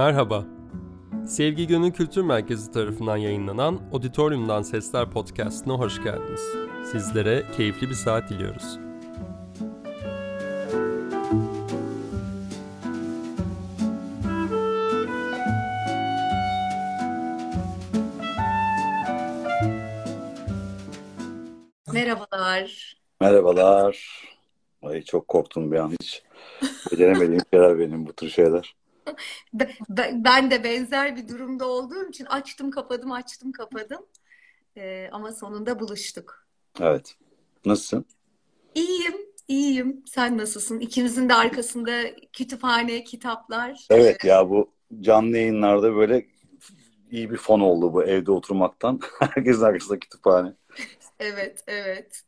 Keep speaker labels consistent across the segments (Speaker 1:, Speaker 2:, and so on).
Speaker 1: Merhaba. Sevgi Gönül Kültür Merkezi tarafından yayınlanan Auditorium'dan Sesler podcastına hoş geldiniz. Sizlere keyifli bir saat diliyoruz.
Speaker 2: Merhabalar.
Speaker 3: Merhabalar. Ay çok korktum bir an hiç. Beceremediğim şeyler benim bu tür şeyler.
Speaker 2: Ben, de benzer bir durumda olduğum için açtım kapadım açtım kapadım. Ee, ama sonunda buluştuk.
Speaker 3: Evet. Nasılsın?
Speaker 2: İyiyim, iyiyim. Sen nasılsın? İkimizin de arkasında kütüphane, kitaplar.
Speaker 3: Evet ya bu canlı yayınlarda böyle iyi bir fon oldu bu evde oturmaktan. Herkesin arkasında kütüphane.
Speaker 2: Evet, evet.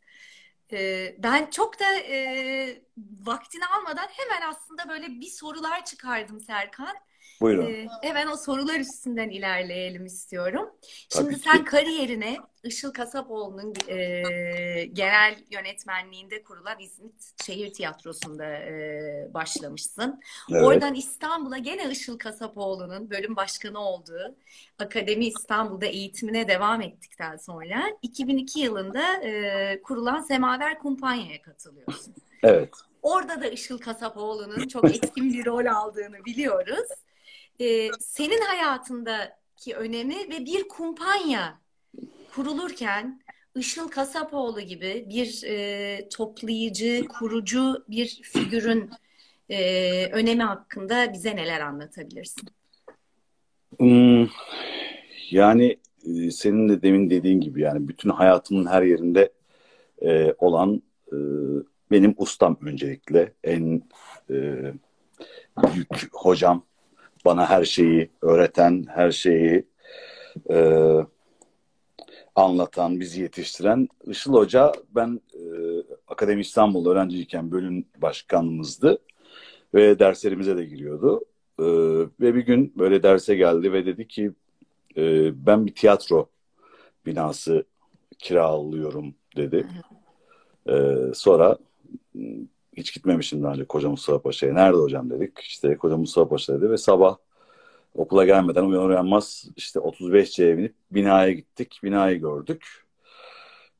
Speaker 2: Ben çok da e, vaktini almadan hemen aslında böyle bir sorular çıkardım Serkan.
Speaker 3: Buyurun.
Speaker 2: Ee, hemen o sorular üstünden ilerleyelim istiyorum. Şimdi
Speaker 3: Tabii ki.
Speaker 2: sen kariyerine Işıl Kasapoğlu'nun e, genel yönetmenliğinde kurulan İzmit Şehir Tiyatrosu'nda e, başlamışsın.
Speaker 3: Evet.
Speaker 2: Oradan İstanbul'a gene Işıl Kasapoğlu'nun bölüm başkanı olduğu Akademi İstanbul'da eğitimine devam ettikten sonra 2002 yılında e, kurulan Semaver Kumpanya'ya katılıyorsun.
Speaker 3: Evet.
Speaker 2: Orada da Işıl Kasapoğlu'nun çok etkin bir rol aldığını biliyoruz. Ee, senin hayatındaki önemi ve bir kumpanya kurulurken Işıl Kasapoğlu gibi bir e, toplayıcı, kurucu bir figürün e, önemi hakkında bize neler anlatabilirsin?
Speaker 3: Hmm, yani e, senin de demin dediğin gibi yani bütün hayatımın her yerinde e, olan e, benim ustam öncelikle en e, büyük hocam bana her şeyi öğreten her şeyi e, anlatan bizi yetiştiren Işıl Hoca ben e, Akademi İstanbul öğrenciyken bölüm başkanımızdı ve derslerimize de giriyordu. E, ve bir gün böyle derse geldi ve dedi ki e, ben bir tiyatro binası kiralıyorum dedi. E, sonra hiç gitmemişim daha önce Koca Mustafa Paşa'ya. Nerede hocam dedik. İşte Koca Mustafa Paşa dedi ve sabah okula gelmeden uyanır uyanmaz işte 35C'ye binip binaya gittik. Binayı gördük.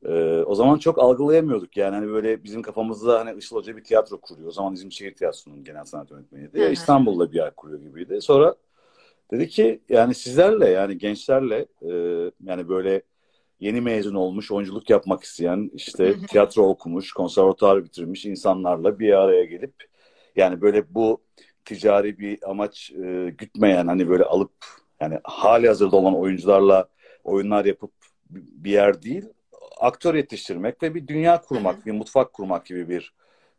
Speaker 3: Ee, o zaman çok algılayamıyorduk yani hani böyle bizim kafamızda hani Işıl Hoca bir tiyatro kuruyor. O zaman İzmir Şehir Tiyatrosu'nun genel sanat yönetmeniydi.
Speaker 2: Hı hı.
Speaker 3: İstanbul'da bir yer kuruyor gibiydi. Sonra dedi ki yani sizlerle yani gençlerle e, yani böyle yeni mezun olmuş, oyunculuk yapmak isteyen, işte tiyatro okumuş, konservatuar bitirmiş insanlarla bir araya gelip yani böyle bu ticari bir amaç e, gütmeyen hani böyle alıp yani hali hazırda olan oyuncularla oyunlar yapıp bir yer değil, aktör yetiştirmek ve bir dünya kurmak, bir mutfak kurmak gibi bir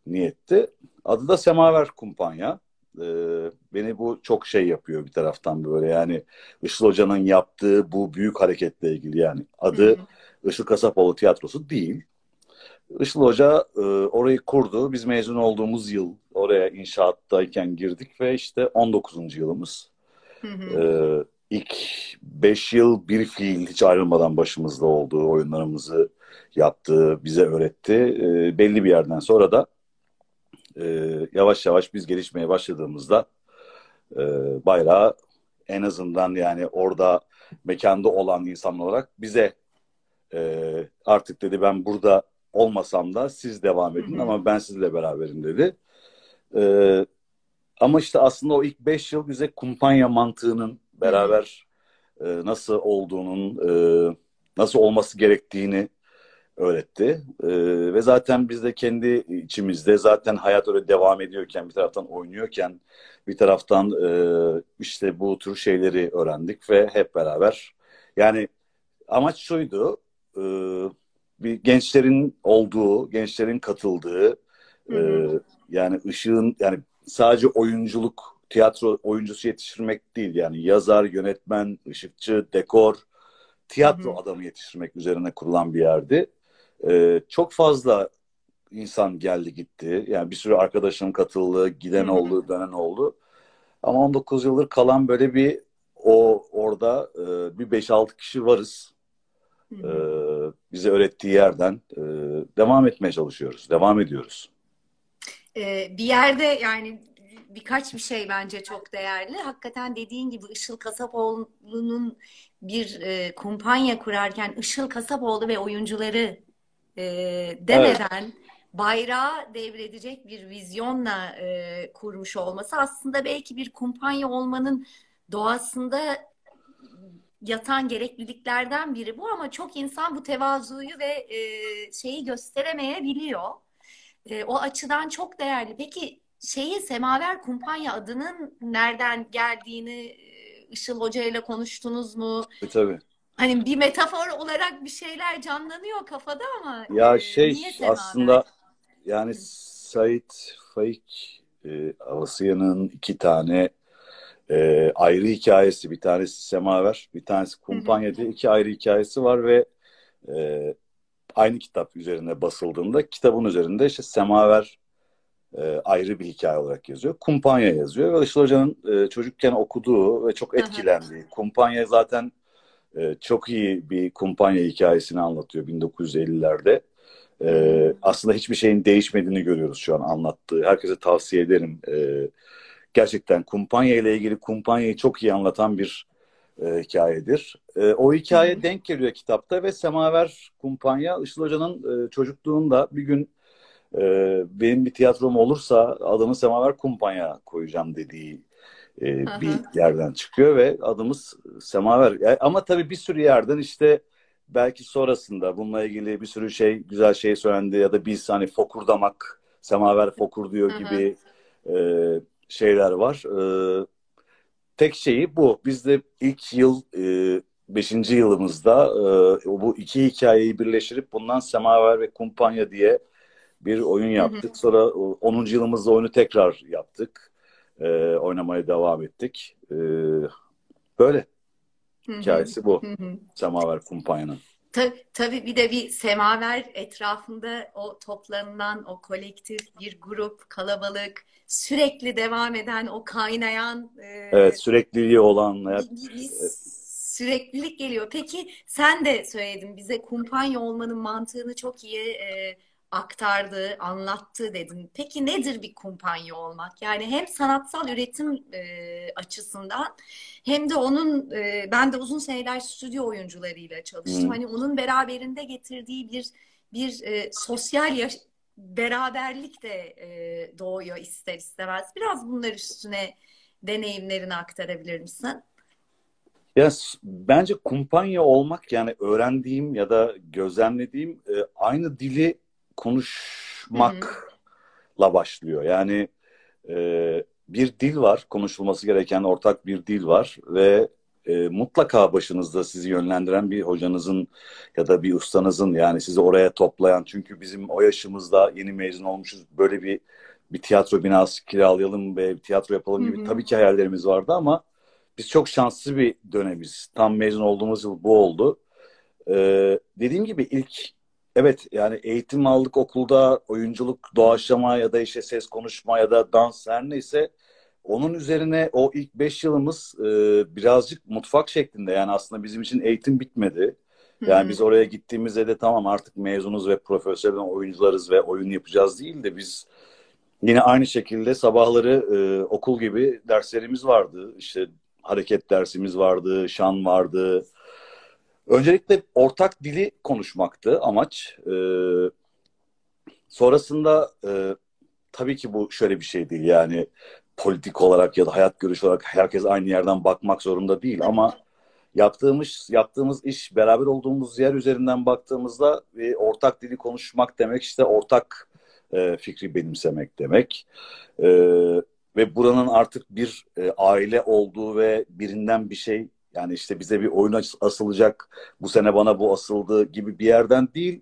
Speaker 3: niyetti. Adı da Semaver Kumpanya. E, beni bu çok şey yapıyor bir taraftan böyle yani Işıl Hoca'nın yaptığı bu büyük hareketle ilgili yani adı. Işıl Kasapoğlu Tiyatrosu değil. Işıl Hoca e, orayı kurdu. Biz mezun olduğumuz yıl oraya inşaattayken girdik ve işte 19. yılımız.
Speaker 2: Hı hı.
Speaker 3: E, ilk 5 yıl bir fiil hiç ayrılmadan başımızda olduğu oyunlarımızı yaptı, bize öğretti. E, belli bir yerden sonra da e, yavaş yavaş biz gelişmeye başladığımızda e, bayrağı en azından yani orada mekanda olan insan olarak bize e, artık dedi ben burada olmasam da siz devam edin ama ben sizinle beraberim dedi. E, ama işte aslında o ilk beş yıl bize kumpanya mantığının beraber e, nasıl olduğunun, e, nasıl olması gerektiğini öğretti. E, ve zaten biz de kendi içimizde zaten hayat öyle devam ediyorken, bir taraftan oynuyorken, bir taraftan e, işte bu tür şeyleri öğrendik ve hep beraber yani amaç şuydu, e, bir gençlerin olduğu, gençlerin katıldığı,
Speaker 2: Hı hı.
Speaker 3: e, yani ışığın yani sadece oyunculuk, tiyatro oyuncusu yetiştirmek değil yani yazar, yönetmen, ışıkçı, dekor, tiyatro
Speaker 2: Hı hı.
Speaker 3: adamı yetiştirmek üzerine kurulan bir yerdi. E, çok fazla insan geldi gitti. Yani bir sürü arkadaşım katıldı, giden oldu, dönen oldu. Ama 19 yıldır kalan böyle bir o orada e, bir 5-6 kişi varız. E, bize öğrettiği yerden e, devam etmeye çalışıyoruz. Devam ediyoruz.
Speaker 2: Ee, bir yerde yani birkaç bir şey bence çok değerli. Hakikaten dediğin gibi Işıl Kasapoğlu'nun bir e, kumpanya kurarken Işıl Kasapoğlu ve oyuncuları e, demeden evet. bayrağı devredecek bir vizyonla e, kurmuş olması aslında belki bir kumpanya olmanın doğasında yatan gerekliliklerden biri bu ama çok insan bu tevazuyu ve e, şeyi gösteremeyebiliyor. E, o açıdan çok değerli. Peki şeyi Semaver Kumpanya adının nereden geldiğini e, Işıl Hoca ile konuştunuz mu?
Speaker 3: E, tabii.
Speaker 2: Hani bir metafor olarak bir şeyler canlanıyor kafada ama
Speaker 3: ya e, şey aslında yani Sait Faik e, Avasıyan'ın iki tane e, ayrı hikayesi. Bir tanesi Semaver, bir tanesi Kumpanya diye iki ayrı hikayesi var ve e, aynı kitap üzerine basıldığında kitabın üzerinde işte Semaver e, ayrı bir hikaye olarak yazıyor. Kumpanya yazıyor ve Işıl Hoca'nın e, çocukken okuduğu ve çok etkilendiği. Kumpanya zaten e, çok iyi bir kumpanya hikayesini anlatıyor 1950'lerde. E, aslında hiçbir şeyin değişmediğini görüyoruz şu an anlattığı. Herkese tavsiye ederim. E, gerçekten kumpanya ile ilgili kumpanyayı çok iyi anlatan bir e, hikayedir. E, o hikaye Hı. denk geliyor kitapta ve Semaver Kumpanya Işıl Hoca'nın e, çocukluğunda bir gün e, benim bir tiyatrom olursa adımı Semaver Kumpanya koyacağım dediği e, bir yerden çıkıyor ve adımız Semaver. Ama tabii bir sürü yerden işte belki sonrasında bununla ilgili bir sürü şey güzel şey söylendi ya da biz hani fokurdamak Semaver fokur diyor gibi e, şeyler var. E, tek şeyi bu. Biz de ilk yıl e, beşinci yılımızda e, bu iki hikayeyi birleştirip bundan Semaver ve Kumpanya diye bir oyun yaptık. Sonra 10. yılımızda oyunu tekrar yaptık. E, oynamaya devam ettik. E, böyle. Hikayesi bu. Semaver Kumpanya'nın.
Speaker 2: Tabii, tabii bir de bir semaver etrafında o toplanılan o kolektif bir grup kalabalık sürekli devam eden o kaynayan
Speaker 3: e, evet sürekliliği olan
Speaker 2: bir, bir süreklilik geliyor. Peki sen de söyledin bize kumpanya olmanın mantığını çok iyi e, aktardı, anlattı dedin. Peki nedir bir kumpanya olmak? Yani hem sanatsal üretim e, açısından hem de onun e, ben de uzun seneler stüdyo oyuncularıyla çalıştım. Hmm. Hani onun beraberinde getirdiği bir bir e, sosyal yaş beraberlik de e, doğuyor ister istemez. Biraz bunlar üstüne deneyimlerini aktarabilir misin?
Speaker 3: Ya bence kumpanya olmak yani öğrendiğim ya da gözlemlediğim e, aynı dili konuşmakla başlıyor. Yani e, bir dil var, konuşulması gereken ortak bir dil var ve e, mutlaka başınızda sizi yönlendiren bir hocanızın ya da bir ustanızın yani sizi oraya toplayan çünkü bizim o yaşımızda yeni mezun olmuşuz böyle bir bir tiyatro binası kiralayalım ve bir tiyatro yapalım gibi hı hı. tabii ki hayallerimiz vardı ama biz çok şanslı bir dönemiz. Tam mezun olduğumuz yıl bu oldu. Ee, dediğim gibi ilk Evet yani eğitim aldık okulda oyunculuk, doğaçlama ya da işte ses konuşma ya da dans her neyse onun üzerine o ilk beş yılımız e, birazcık mutfak şeklinde yani aslında bizim için eğitim bitmedi. Yani Hı-hı. biz oraya gittiğimizde de tamam artık mezunuz ve profesyonel oyuncularız ve oyun yapacağız değil de biz yine aynı şekilde sabahları e, okul gibi derslerimiz vardı. İşte hareket dersimiz vardı, şan vardı, Öncelikle ortak dili konuşmaktı amaç. Ee, sonrasında e, tabii ki bu şöyle bir şey değil yani politik olarak ya da hayat görüşü olarak herkes aynı yerden bakmak zorunda değil ama yaptığımız yaptığımız iş beraber olduğumuz yer üzerinden baktığımızda e, ortak dili konuşmak demek işte ortak e, fikri benimsemek demek. E, ve buranın artık bir e, aile olduğu ve birinden bir şey yani işte bize bir oyun asılacak, bu sene bana bu asıldı gibi bir yerden değil.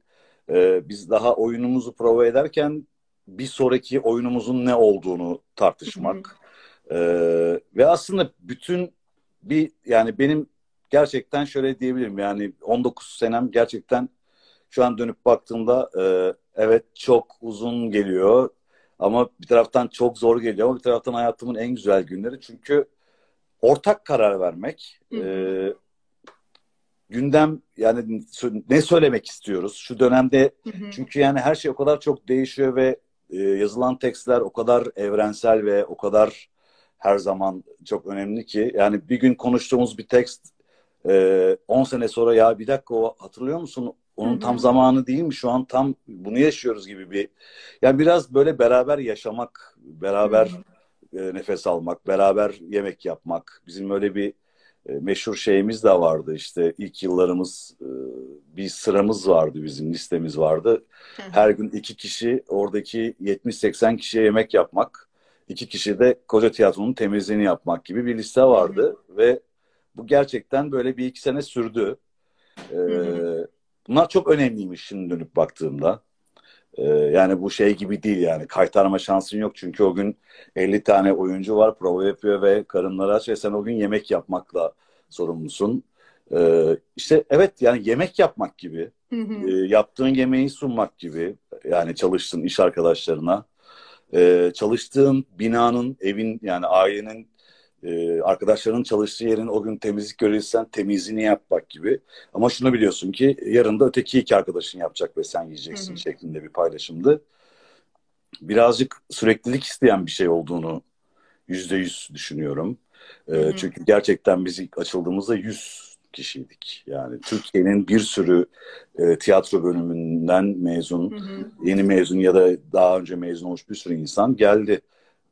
Speaker 3: E, biz daha oyunumuzu prova ederken bir sonraki oyunumuzun ne olduğunu tartışmak. e, ve aslında bütün bir yani benim gerçekten şöyle diyebilirim yani 19 senem gerçekten şu an dönüp baktığımda e, evet çok uzun geliyor ama bir taraftan çok zor geliyor ama bir taraftan hayatımın en güzel günleri çünkü ortak karar vermek. E, gündem yani ne söylemek istiyoruz şu dönemde hı çünkü yani her şey o kadar çok değişiyor ve e, yazılan tekstler o kadar evrensel ve o kadar her zaman çok önemli ki yani bir gün konuştuğumuz bir tekst 10 e, sene sonra ya bir dakika o hatırlıyor musun? Onun tam zamanı değil mi? Şu an tam bunu yaşıyoruz gibi bir yani biraz böyle beraber yaşamak, beraber e, nefes almak, beraber yemek yapmak. Bizim öyle bir e, meşhur şeyimiz de vardı işte ilk yıllarımız e, bir sıramız vardı bizim listemiz vardı. Her gün iki kişi oradaki 70-80 kişiye yemek yapmak, iki kişi de koca tiyatronun temizliğini yapmak gibi bir liste vardı ve bu gerçekten böyle bir iki sene sürdü. Ee, bunlar çok önemliymiş şimdi dönüp baktığımda. Ee, yani bu şey gibi değil yani kaytarma şansın yok çünkü o gün 50 tane oyuncu var prova yapıyor ve karınları aç ve sen o gün yemek yapmakla sorumlusun. Ee, işte evet yani yemek yapmak gibi hı hı. E, yaptığın yemeği sunmak gibi yani çalıştığın iş arkadaşlarına e, çalıştığın binanın evin yani ailenin e, arkadaşlarının çalıştığı yerin o gün temizlik görevlisen temizliğini yapmak gibi. Ama şunu biliyorsun ki yarın da öteki iki arkadaşın yapacak ve sen yiyeceksin hı hı. şeklinde bir paylaşımdı. Birazcık süreklilik isteyen bir şey olduğunu yüzde yüz düşünüyorum. E, hı hı. Çünkü gerçekten biz ilk açıldığımızda yüz kişiydik. Yani Türkiye'nin bir sürü e, tiyatro bölümünden mezun, hı hı. yeni mezun ya da daha önce mezun olmuş bir sürü insan geldi.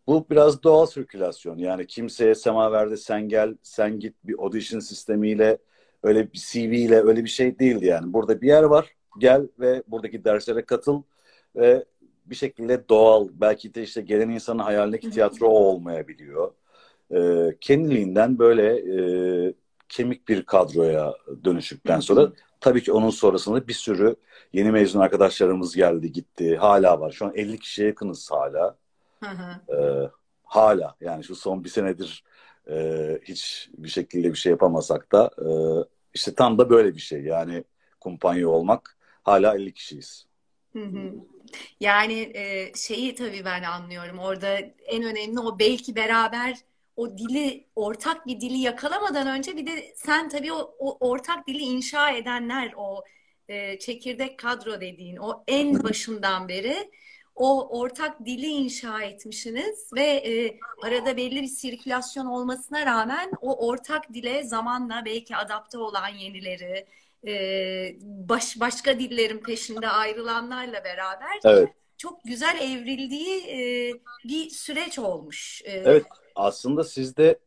Speaker 3: Bu biraz doğal sirkülasyon. Yani kimseye semaverde sen gel, sen git bir audition sistemiyle, öyle bir CV ile öyle bir şey değildi yani. Burada bir yer var, gel ve buradaki derslere katıl ve bir şekilde doğal, belki de işte gelen insanın hayalindeki tiyatro o olmayabiliyor. Ee, kendiliğinden böyle e, kemik bir kadroya dönüştükten sonra tabii ki onun sonrasında bir sürü yeni mezun arkadaşlarımız geldi gitti. Hala var. Şu an 50 kişiye yakınız hala. Hı hı. Ee, hala yani şu son bir senedir e, hiç bir şekilde bir şey yapamasak da e, işte tam da böyle bir şey yani kumpanya olmak hala 50 kişiyiz. Hı hı.
Speaker 2: Yani e, şeyi tabii ben anlıyorum orada en önemli o belki beraber o dili ortak bir dili yakalamadan önce bir de sen tabii o, o ortak dili inşa edenler o e, çekirdek kadro dediğin o en başından beri o ortak dili inşa etmişsiniz ve e, arada belli bir sirkülasyon olmasına rağmen o ortak dile zamanla belki adapte olan yenileri e, baş, başka dillerin peşinde ayrılanlarla beraber evet. çok güzel evrildiği e, bir süreç olmuş.
Speaker 3: E, evet aslında siz de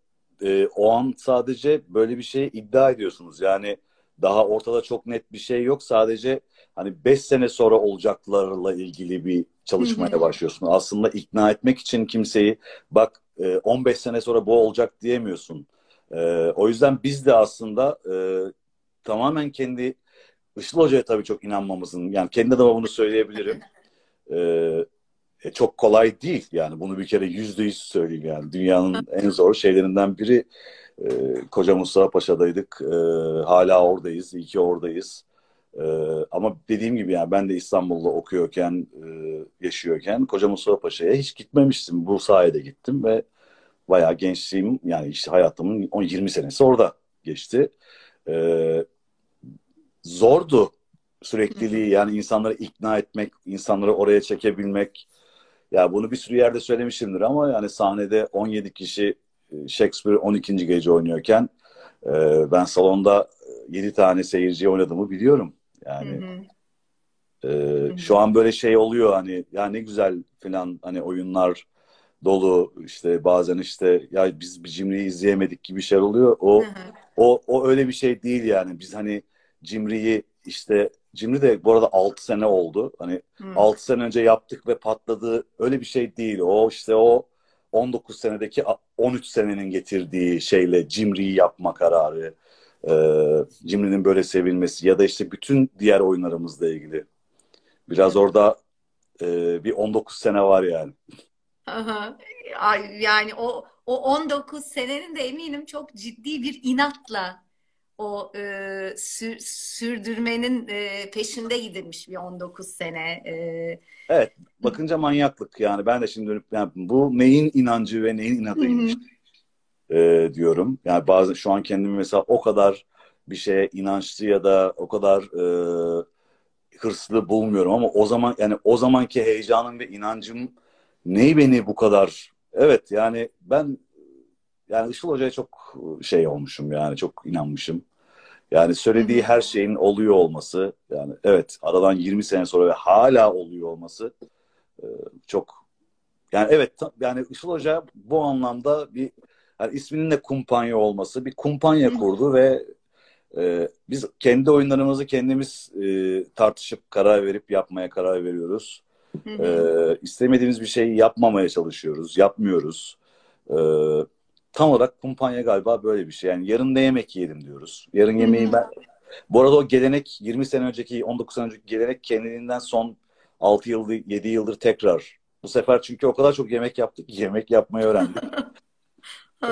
Speaker 3: e, o an sadece böyle bir şey iddia ediyorsunuz. Yani daha ortada çok net bir şey yok. Sadece hani 5 sene sonra olacaklarla ilgili bir çalışmaya başlıyorsun. Aslında ikna etmek için kimseyi bak 15 e, sene sonra bu olacak diyemiyorsun. E, o yüzden biz de aslında e, tamamen kendi Işıl Hoca'ya tabii çok inanmamızın yani kendi adıma bunu söyleyebilirim. çok kolay değil yani bunu bir kere yüzde yüz söyleyeyim yani dünyanın en zor şeylerinden biri koca Mustafa Paşa'daydık hala oradayız iyi ki oradayız ee, ama dediğim gibi yani ben de İstanbul'da okuyorken, e, yaşıyorken Koca Mustafa Paşa'ya hiç gitmemiştim. Bu sayede gittim ve bayağı gençliğim yani işte hayatımın 10-20 senesi orada geçti. Ee, zordu sürekliliği yani insanları ikna etmek, insanları oraya çekebilmek. Ya bunu bir sürü yerde söylemişimdir ama yani sahnede 17 kişi e, Shakespeare 12. gece oynuyorken e, ben salonda 7 tane seyirciye oynadığımı biliyorum. Yani hı hı. E, şu an böyle şey oluyor hani ya ne güzel falan hani oyunlar dolu işte bazen işte ya biz bir Cimri'yi izleyemedik gibi şeyler oluyor. O o o öyle bir şey değil yani. Biz hani Cimri'yi işte Cimri de bu arada 6 sene oldu. Hani hı. 6 sene önce yaptık ve patladı. Öyle bir şey değil. O işte o 19 senedeki 13 senenin getirdiği şeyle Cimri'yi yapma kararı e, Cimri'nin böyle sevilmesi ya da işte bütün diğer oyunlarımızla ilgili. Biraz orada e, bir 19 sene var yani.
Speaker 2: Aha. Yani o o 19 senenin de eminim çok ciddi bir inatla o e, sür, sürdürmenin e, peşinde gidilmiş bir 19 sene. E,
Speaker 3: evet, bakınca manyaklık yani ben de şimdi dönüp yani bu neyin inancı ve neyin inadıymış e, diyorum. Yani bazen şu an kendimi mesela o kadar bir şeye inançlı ya da o kadar e, hırslı bulmuyorum ama o zaman yani o zamanki heyecanım ve inancım neyi beni bu kadar evet yani ben yani Işıl Hoca'ya çok şey olmuşum yani çok inanmışım. Yani söylediği her şeyin oluyor olması yani evet aradan 20 sene sonra ve hala oluyor olması çok yani evet yani Işıl Hoca bu anlamda bir yani isminin de kumpanya olması bir kumpanya kurdu ve e, biz kendi oyunlarımızı kendimiz e, tartışıp karar verip yapmaya karar veriyoruz. E, istemediğimiz bir şeyi yapmamaya çalışıyoruz, yapmıyoruz. E, tam olarak kumpanya galiba böyle bir şey. Yani yarın ne yemek yiyelim diyoruz. Yarın yemeği ben... Bu arada o gelenek 20 sene önceki, 19 sene önceki gelenek kendiliğinden son 6 yıldır, 7 yıldır tekrar. Bu sefer çünkü o kadar çok yemek yaptık ki yemek yapmayı öğrendik. ee,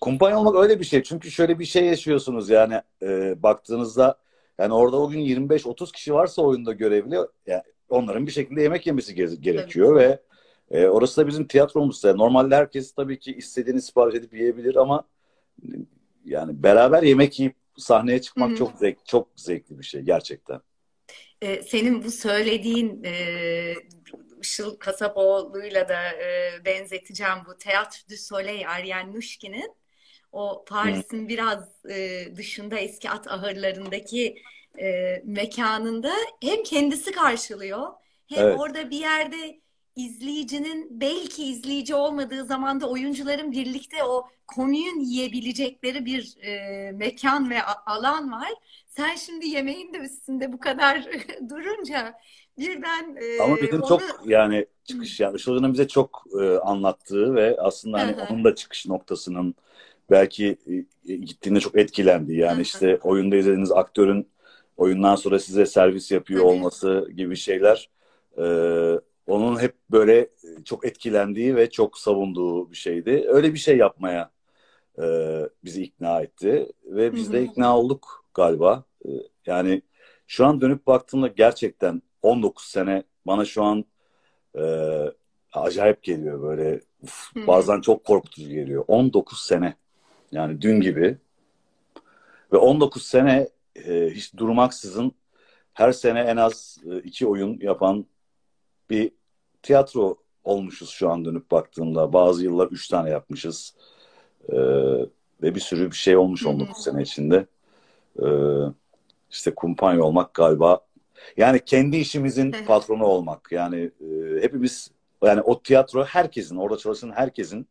Speaker 3: kumpanya olmak öyle bir şey. Çünkü şöyle bir şey yaşıyorsunuz yani e, baktığınızda yani orada o gün 25-30 kişi varsa oyunda görevli yani onların bir şekilde yemek yemesi gerekiyor evet. ve e, orası da bizim tiyatromuz. Normalde herkes tabii ki istediğini sipariş edip yiyebilir ama yani beraber yemek yiyip sahneye çıkmak Hı-hı. çok zevk, çok zevkli bir şey gerçekten.
Speaker 2: Ee, senin bu söylediğin e, Işıl Kasapoğlu'yla da e, benzeteceğim bu Théâtre du Soleil Arjen Nuşkin'in o Paris'in biraz e, dışında eski at ahırlarındaki e, mekanında hem kendisi karşılıyor hem evet. orada bir yerde izleyicinin belki izleyici olmadığı zaman da oyuncuların birlikte o komün yiyebilecekleri bir e, mekan ve alan var. Sen şimdi yemeğin de üstünde bu kadar durunca birden
Speaker 3: e, Ama bizim onu... çok yani çıkış yani Işıl bize çok e, anlattığı ve aslında hani onun da çıkış noktasının belki e, gittiğinde çok etkilendi. Yani işte oyunda izlediğiniz aktörün oyundan sonra size servis yapıyor olması gibi şeyler e, onun hep böyle çok etkilendiği ve çok savunduğu bir şeydi. Öyle bir şey yapmaya e, bizi ikna etti ve biz de ikna olduk galiba. E, yani şu an dönüp baktığımda gerçekten 19 sene bana şu an e, acayip geliyor böyle. Uf, bazen çok korkutucu geliyor. 19 sene. Yani dün gibi. Ve 19 sene e, hiç durmaksızın her sene en az e, iki oyun yapan bir tiyatro olmuşuz şu an dönüp baktığımda. Bazı yıllar üç tane yapmışız. E, ve bir sürü bir şey olmuş 19 sene içinde. E, işte kumpanya olmak galiba yani kendi işimizin patronu olmak. Yani e, hepimiz yani o tiyatro herkesin orada çalışan herkesin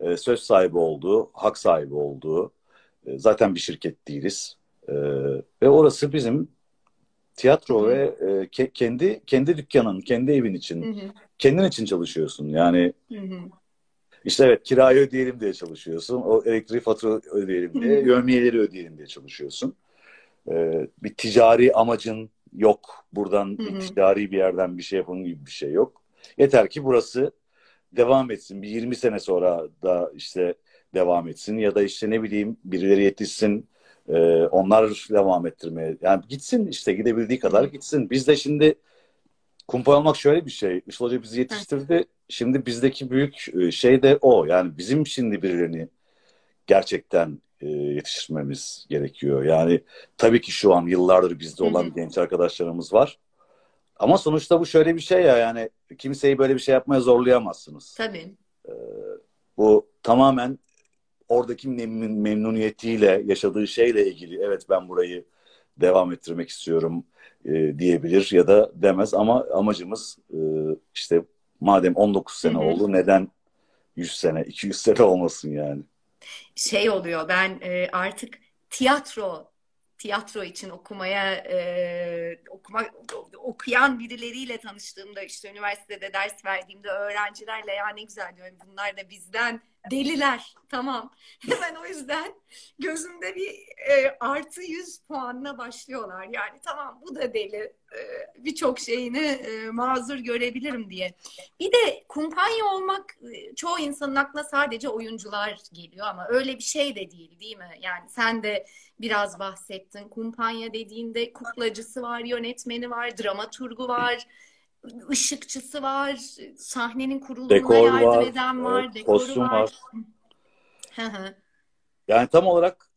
Speaker 3: e, söz sahibi olduğu, hak sahibi olduğu e, zaten bir şirket değiliz. E, ve orası bizim tiyatro Hı-hı. ve e, ke- kendi kendi dükkanın, kendi evin için, Hı-hı. kendin için çalışıyorsun. Yani Hı-hı. işte evet kirayı ödeyelim diye çalışıyorsun. O elektriği fatura ödeyelim diye, yövmiyeleri ödeyelim diye çalışıyorsun. E, bir ticari amacın yok. Buradan Hı-hı. bir ticari bir yerden bir şey yapın gibi bir şey yok. Yeter ki burası devam etsin. Bir 20 sene sonra da işte devam etsin ya da işte ne bileyim birileri yetişsin e, onlar devam ettirmeye. Yani gitsin işte gidebildiği kadar gitsin. Biz de şimdi kumpay olmak şöyle bir şey. Işıl Hoca bizi yetiştirdi. Şimdi bizdeki büyük e, şey de o. Yani bizim şimdi birilerini gerçekten e, yetiştirmemiz gerekiyor. Yani tabii ki şu an yıllardır bizde olan hı hı. genç arkadaşlarımız var. Ama sonuçta bu şöyle bir şey ya yani kimseyi böyle bir şey yapmaya zorlayamazsınız.
Speaker 2: Tabii.
Speaker 3: Ee, bu tamamen oradaki memnun, memnuniyetiyle yaşadığı şeyle ilgili evet ben burayı devam ettirmek istiyorum e, diyebilir ya da demez ama amacımız e, işte madem 19 sene hı hı. oldu neden 100 sene 200 sene olmasın yani.
Speaker 2: Şey oluyor ben e, artık tiyatro tiyatro için okumaya e, okuma okuyan birileriyle tanıştığımda işte üniversitede ders verdiğimde öğrencilerle ya ne güzel diyorum. Bunlar da bizden deliler. Tamam. Hemen o yüzden gözümde bir e, artı yüz puanla başlıyorlar. Yani tamam bu da deli birçok şeyini e, mazur görebilirim diye bir de kumpanya olmak e, çoğu insanın aklına sadece oyuncular geliyor ama öyle bir şey de değil değil mi yani sen de biraz bahsettin kumpanya dediğinde kuklacısı var yönetmeni var dramaturgu var ışıkçısı var, sahnenin kurulumuna Dekor yardım var, eden var, evet, dekoru var.
Speaker 3: var. yani tam olarak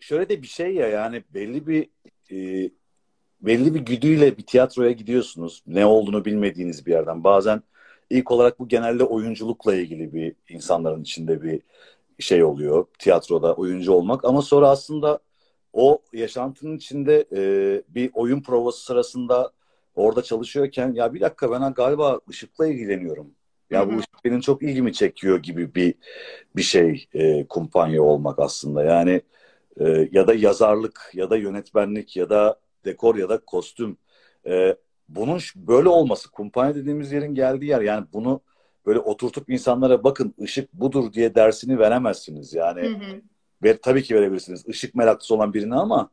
Speaker 3: şöyle de bir şey ya yani belli bir e, belli bir güdüyle bir tiyatroya gidiyorsunuz. Ne olduğunu bilmediğiniz bir yerden. Bazen ilk olarak bu genelde oyunculukla ilgili bir insanların içinde bir şey oluyor. Tiyatroda oyuncu olmak. Ama sonra aslında o yaşantının içinde e, bir oyun provası sırasında orada çalışıyorken ya bir dakika ben galiba ışıkla ilgileniyorum. Ya bu ışık benim çok ilgimi çekiyor gibi bir bir şey e, kumpanya olmak aslında. Yani e, ya da yazarlık ya da yönetmenlik ya da dekor ya da kostüm. E, bunun böyle olması kumpanya dediğimiz yerin geldiği yer yani bunu böyle oturtup insanlara bakın ışık budur diye dersini veremezsiniz. Yani hı hı. Ve tabii ki verebilirsiniz ışık meraklısı olan birine ama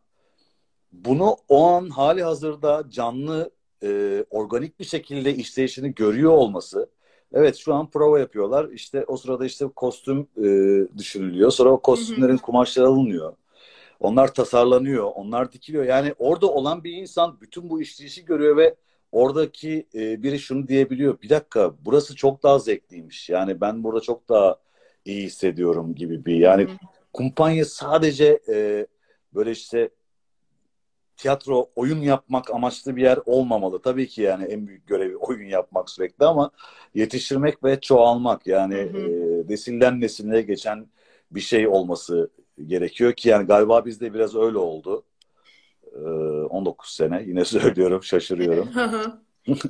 Speaker 3: bunu o an hali hazırda canlı e, organik bir şekilde işleyişini görüyor olması evet şu an prova yapıyorlar işte o sırada işte kostüm e, düşünülüyor sonra o kostümlerin kumaşları alınıyor onlar tasarlanıyor onlar dikiliyor. Yani orada olan bir insan bütün bu işleyişi görüyor ve oradaki e, biri şunu diyebiliyor. Bir dakika burası çok daha zevkliymiş yani ben burada çok daha iyi hissediyorum gibi bir yani hı hı. kumpanya sadece e, böyle işte tiyatro oyun yapmak amaçlı bir yer olmamalı. Tabii ki yani en büyük görevi oyun yapmak sürekli ama yetiştirmek ve çoğalmak. Yani hı hı. E, nesilden nesile geçen bir şey olması gerekiyor ki yani galiba bizde biraz öyle oldu. E, 19 sene yine söylüyorum şaşırıyorum.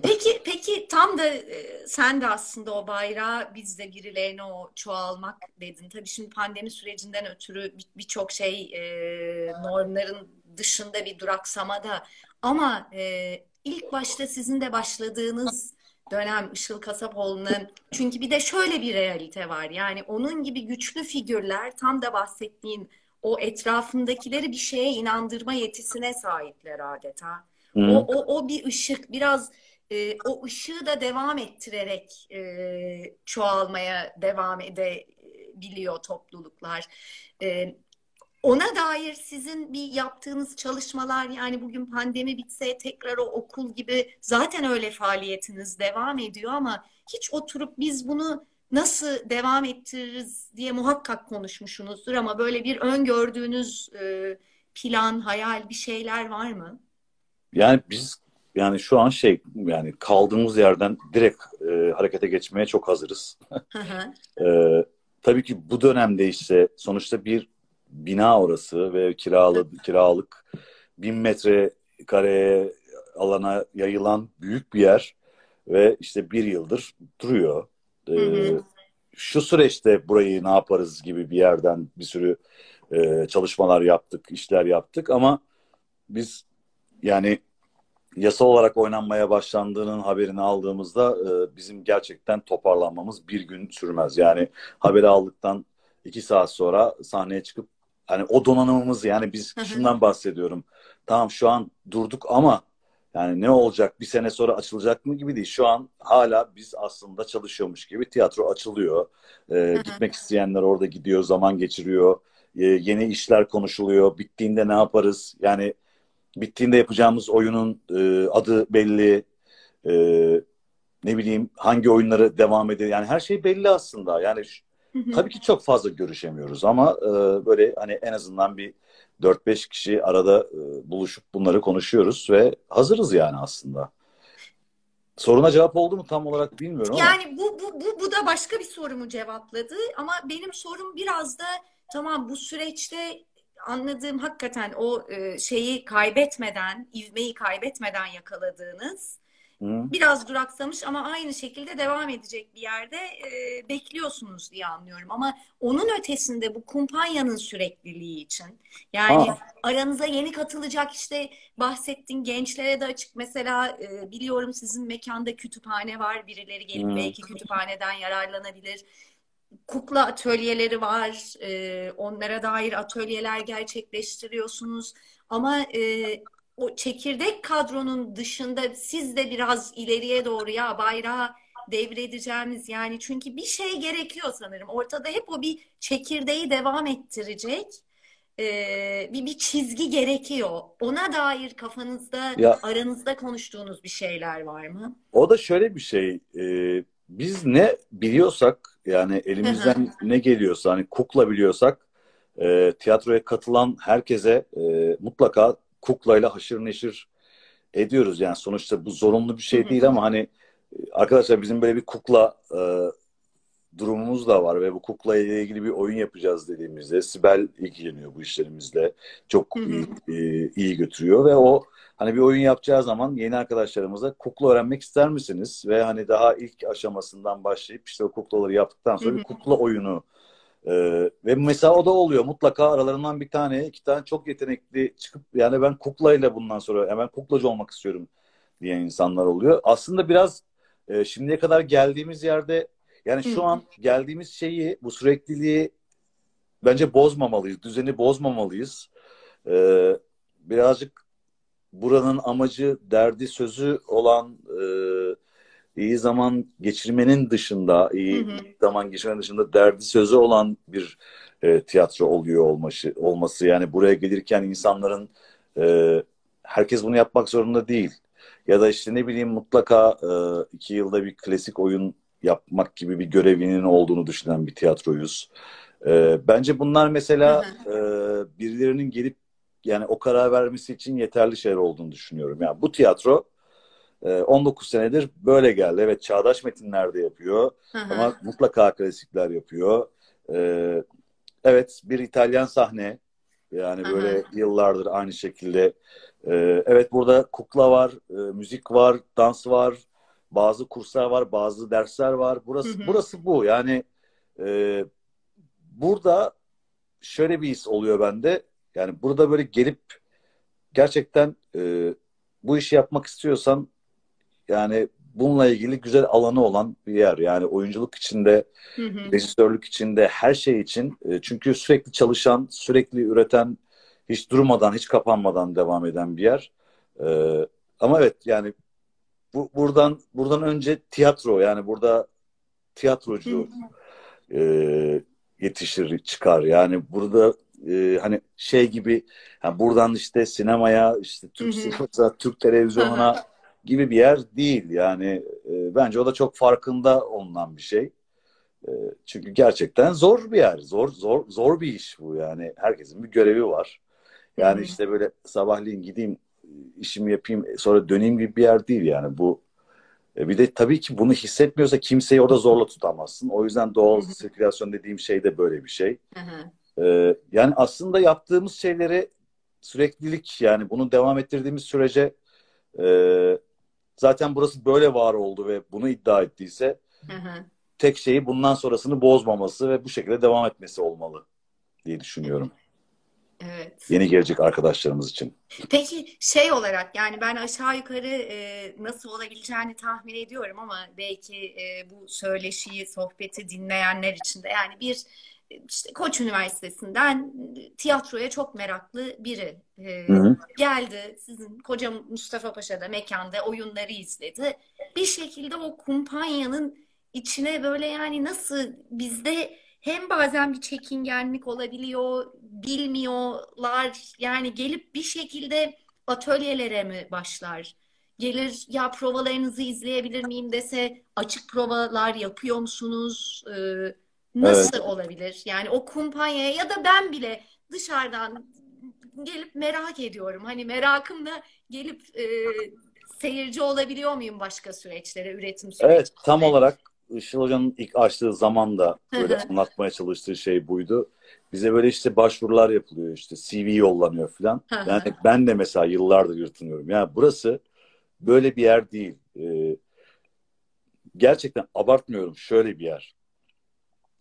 Speaker 2: peki peki tam da e, sen de aslında o bayrağı biz de birilerine o çoğalmak dedin. Tabii şimdi pandemi sürecinden ötürü birçok bir şey e, normların dışında bir duraksamada ama e, ilk başta sizin de başladığınız dönem Işıl Kasapoğlu'nun çünkü bir de şöyle bir realite var. Yani onun gibi güçlü figürler tam da bahsettiğin o etrafındakileri bir şeye inandırma yetisine sahipler adeta. O, o, o bir ışık biraz e, o ışığı da devam ettirerek e, çoğalmaya devam edebiliyor topluluklar. E, ona dair sizin bir yaptığınız çalışmalar yani bugün pandemi bitse tekrar o okul gibi zaten öyle faaliyetiniz devam ediyor ama hiç oturup biz bunu nasıl devam ettiririz diye muhakkak konuşmuşsunuzdur ama böyle bir öngördüğünüz e, plan, hayal bir şeyler var mı?
Speaker 3: Yani biz yani şu an şey yani kaldığımız yerden direkt e, harekete geçmeye çok hazırız. e, tabii ki bu dönemde işte sonuçta bir bina orası ve kiralı kiralık bin metre kareye alana yayılan büyük bir yer ve işte bir yıldır duruyor. Ee, şu süreçte burayı ne yaparız gibi bir yerden bir sürü e, çalışmalar yaptık, işler yaptık ama biz yani yasal olarak oynanmaya başlandığının haberini aldığımızda e, bizim gerçekten toparlanmamız bir gün sürmez. Yani haberi aldıktan iki saat sonra sahneye çıkıp hani o donanımımız yani biz şundan bahsediyorum. Tamam şu an durduk ama yani ne olacak bir sene sonra açılacak mı gibi değil. Şu an hala biz aslında çalışıyormuş gibi tiyatro açılıyor. Ee, gitmek isteyenler orada gidiyor, zaman geçiriyor. Ee, yeni işler konuşuluyor. Bittiğinde ne yaparız? Yani bittiğinde yapacağımız oyunun e, adı belli. E, ne bileyim hangi oyunları devam ediyor. Yani her şey belli aslında. Yani tabii ki çok fazla görüşemiyoruz ama e, böyle hani en azından bir 4-5 kişi arada e, buluşup bunları konuşuyoruz ve hazırız yani aslında. Soruna cevap oldu mu tam olarak bilmiyorum
Speaker 2: ama. Yani bu, bu, bu, bu da başka bir sorumu cevapladı ama benim sorum biraz da tamam bu süreçte anladığım hakikaten o e, şeyi kaybetmeden, ivmeyi kaybetmeden yakaladığınız Hı. biraz duraksamış ama aynı şekilde devam edecek bir yerde e, bekliyorsunuz diye anlıyorum. Ama onun ötesinde bu kumpanyanın sürekliliği için yani Aa. aranıza yeni katılacak işte bahsettiğin gençlere de açık mesela e, biliyorum sizin mekanda kütüphane var birileri gelip Hı. belki kütüphaneden yararlanabilir kukla atölyeleri var. E, onlara dair atölyeler gerçekleştiriyorsunuz. Ama e, o çekirdek kadronun dışında siz de biraz ileriye doğru ya bayrağı devredeceğimiz yani çünkü bir şey gerekiyor sanırım. Ortada hep o bir çekirdeği devam ettirecek e, bir, bir çizgi gerekiyor. Ona dair kafanızda, ya, aranızda konuştuğunuz bir şeyler var mı?
Speaker 3: O da şöyle bir şey. E, biz ne biliyorsak yani elimizden ne geliyorsa hani kukla biliyorsak e, tiyatroya katılan herkese e, mutlaka kuklayla haşır neşir ediyoruz. Yani sonuçta bu zorunlu bir şey değil ama hani arkadaşlar bizim böyle bir kukla e, durumumuz da var ve bu kukla ile ilgili bir oyun yapacağız dediğimizde Sibel ilgileniyor bu işlerimizle. Çok iyi, e, iyi götürüyor ve o hani bir oyun yapacağı zaman yeni arkadaşlarımıza kukla öğrenmek ister misiniz? Ve hani daha ilk aşamasından başlayıp işte o kuklaları yaptıktan sonra bir kukla oyunu ee, ve mesela o da oluyor. Mutlaka aralarından bir tane, iki tane çok yetenekli çıkıp yani ben kuklayla bundan sonra hemen kuklacı olmak istiyorum diyen insanlar oluyor. Aslında biraz e, şimdiye kadar geldiğimiz yerde yani şu an geldiğimiz şeyi, bu sürekliliği bence bozmamalıyız. Düzeni bozmamalıyız. Ee, birazcık buranın amacı, derdi, sözü olan e, iyi zaman geçirmenin dışında, iyi hı hı. zaman geçirmenin dışında derdi sözü olan bir e, tiyatro oluyor olması, olması. Yani buraya gelirken insanların e, herkes bunu yapmak zorunda değil. Ya da işte ne bileyim mutlaka e, iki yılda bir klasik oyun yapmak gibi bir görevinin olduğunu düşünen bir tiyatroyuz. E, bence bunlar mesela e, birilerinin gelip yani o karar vermesi için yeterli şeyler olduğunu düşünüyorum. Yani bu tiyatro 19 senedir böyle geldi. Evet çağdaş metinlerde yapıyor ama mutlaka klasikler yapıyor. Evet bir İtalyan sahne yani böyle yıllardır aynı şekilde. Evet burada kukla var, müzik var, dans var, bazı kurslar var, bazı dersler var. Burası burası bu. Yani burada şöyle bir his oluyor bende. Yani burada böyle gelip gerçekten bu işi yapmak istiyorsan yani bununla ilgili güzel alanı olan bir yer. Yani oyunculuk içinde, hı hı. rejisörlük içinde, her şey için. E, çünkü sürekli çalışan, sürekli üreten, hiç durmadan, hiç kapanmadan devam eden bir yer. Ee, ama evet yani bu, buradan buradan önce tiyatro yani burada tiyatrocu e, yetişir çıkar. Yani burada e, hani şey gibi yani buradan işte sinemaya işte Türk sineması, Türk televizyonuna gibi bir yer değil. Yani e, bence o da çok farkında olunan bir şey. E, çünkü gerçekten zor bir yer. Zor zor zor bir iş bu yani. Herkesin bir görevi var. Yani hmm. işte böyle sabahleyin gideyim işimi yapayım sonra döneyim gibi bir yer değil yani bu. E, bir de tabii ki bunu hissetmiyorsa kimseyi orada zorla tutamazsın. O yüzden doğal sirkülasyon dediğim şey de böyle bir şey. Ee, yani aslında yaptığımız şeyleri süreklilik yani bunu devam ettirdiğimiz sürece e, zaten burası böyle var oldu ve bunu iddia ettiyse hı hı. tek şeyi bundan sonrasını bozmaması ve bu şekilde devam etmesi olmalı diye düşünüyorum.
Speaker 2: Evet.
Speaker 3: Yeni gelecek arkadaşlarımız için.
Speaker 2: Peki şey olarak yani ben aşağı yukarı e, nasıl olabileceğini tahmin ediyorum ama belki e, bu söyleşiyi, sohbeti dinleyenler için de yani bir işte Koç Üniversitesi'nden tiyatroya çok meraklı biri e, geldi. Sizin koca Mustafa Paşa'da mekanda oyunları izledi. Bir şekilde o kumpanyanın içine böyle yani nasıl bizde hem bazen bir çekingenlik olabiliyor, bilmiyorlar. Yani gelip bir şekilde atölyelere mi başlar? Gelir ya provalarınızı izleyebilir miyim dese açık provalar yapıyor musunuz? Ee, Nasıl evet. olabilir? Yani o kumpanyaya ya da ben bile dışarıdan gelip merak ediyorum. Hani merakımla gelip e, seyirci olabiliyor muyum başka süreçlere, üretim süreçlerine?
Speaker 3: Evet, tam olarak Işıl Hoca'nın ilk açtığı zaman da böyle anlatmaya çalıştığı şey buydu. Bize böyle işte başvurular yapılıyor işte CV yollanıyor falan. yani ben de mesela yıllardır yırtınıyorum. Yani burası böyle bir yer değil. Ee, gerçekten abartmıyorum şöyle bir yer.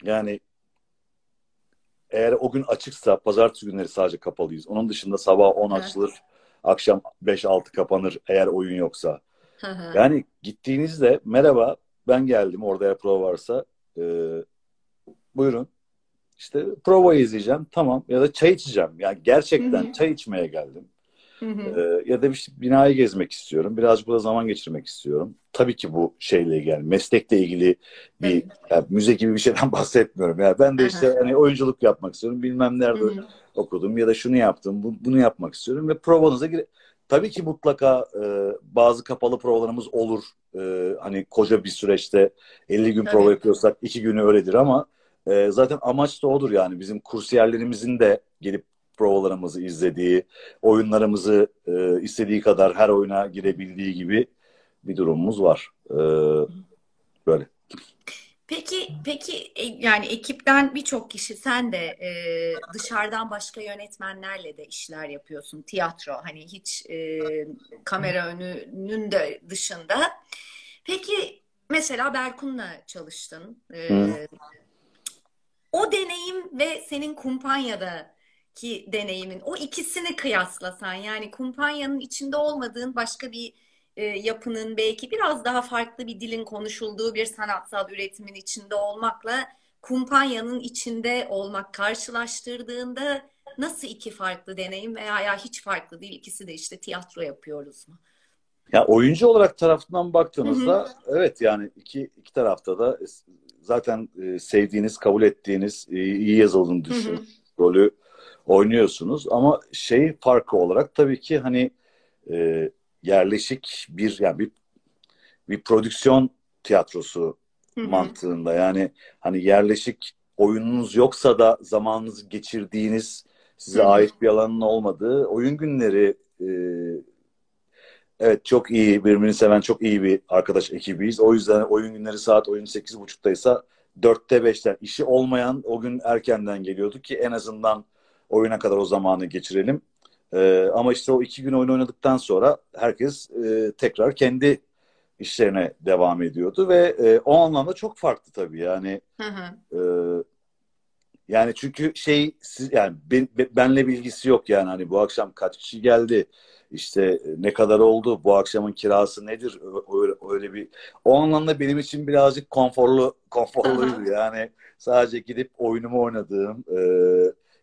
Speaker 3: Yani eğer o gün açıksa pazartesi günleri sadece kapalıyız. Onun dışında sabah 10 açılır, akşam 5-6 kapanır eğer oyun yoksa. yani gittiğinizde merhaba ben geldim orada eğer prova varsa e, buyurun işte prova izleyeceğim tamam ya da çay içeceğim. Yani gerçekten çay içmeye geldim. Hı hı. Ee, ya bir binayı gezmek istiyorum. Birazcık burada zaman geçirmek istiyorum. Tabii ki bu şeyle ilgili, yani meslekle ilgili bir evet. yani müze gibi bir şeyden bahsetmiyorum. Yani ben de işte hani oyunculuk yapmak istiyorum. Bilmem nerede hı hı. okudum ya da şunu yaptım, bu, bunu yapmak istiyorum ve provanıza gire Tabii ki mutlaka e, bazı kapalı provalarımız olur. E, hani koca bir süreçte 50 gün Tabii. prova yapıyorsak iki günü öyledir ama e, zaten amaç da odur yani bizim kursiyerlerimizin de gelip provalarımızı izlediği, oyunlarımızı e, istediği kadar her oyuna girebildiği gibi bir durumumuz var. E, böyle.
Speaker 2: Peki, peki e, yani ekipten birçok kişi sen de e, dışarıdan başka yönetmenlerle de işler yapıyorsun. Tiyatro hani hiç e, kamera önünün de dışında. Peki mesela Berkun'la çalıştın. E, o deneyim ve senin kumpanyadaki deneyimin o ikisini kıyaslasan yani kumpanyanın içinde olmadığın başka bir e, yapının belki biraz daha farklı bir dilin konuşulduğu bir sanatsal üretimin içinde olmakla kumpanyanın içinde olmak karşılaştırdığında nasıl iki farklı deneyim veya ya hiç farklı değil ikisi de işte tiyatro yapıyoruz mu?
Speaker 3: Ya oyuncu olarak tarafından baktığınızda hı hı. evet yani iki iki tarafta da zaten e, sevdiğiniz, kabul ettiğiniz, e, iyi yazıldığını düşün rolü oynuyorsunuz ama şey farkı olarak tabii ki hani e, yerleşik bir yani bir bir prodüksiyon tiyatrosu Hı-hı. mantığında yani hani yerleşik oyununuz yoksa da zamanınızı geçirdiğiniz size Hı-hı. ait bir alanın olmadığı oyun günleri e, evet çok iyi birbirini seven çok iyi bir arkadaş ekibiyiz. O yüzden oyun günleri saat oyun 8.30'daysa 4'te 5'te işi olmayan o gün erkenden geliyordu ki en azından oyuna kadar o zamanı geçirelim. E, ama işte o iki gün oyun oynadıktan sonra herkes e, tekrar kendi işlerine devam ediyordu ve e, o anlamda çok farklı tabii yani. Hı hı. E, yani çünkü şey siz yani ben, benle bilgisi yok yani hani bu akşam kaç kişi geldi işte ne kadar oldu bu akşamın kirası nedir öyle, öyle bir o anlamda benim için birazcık konforlu konforluydu yani sadece gidip oyunumu oynadığım e,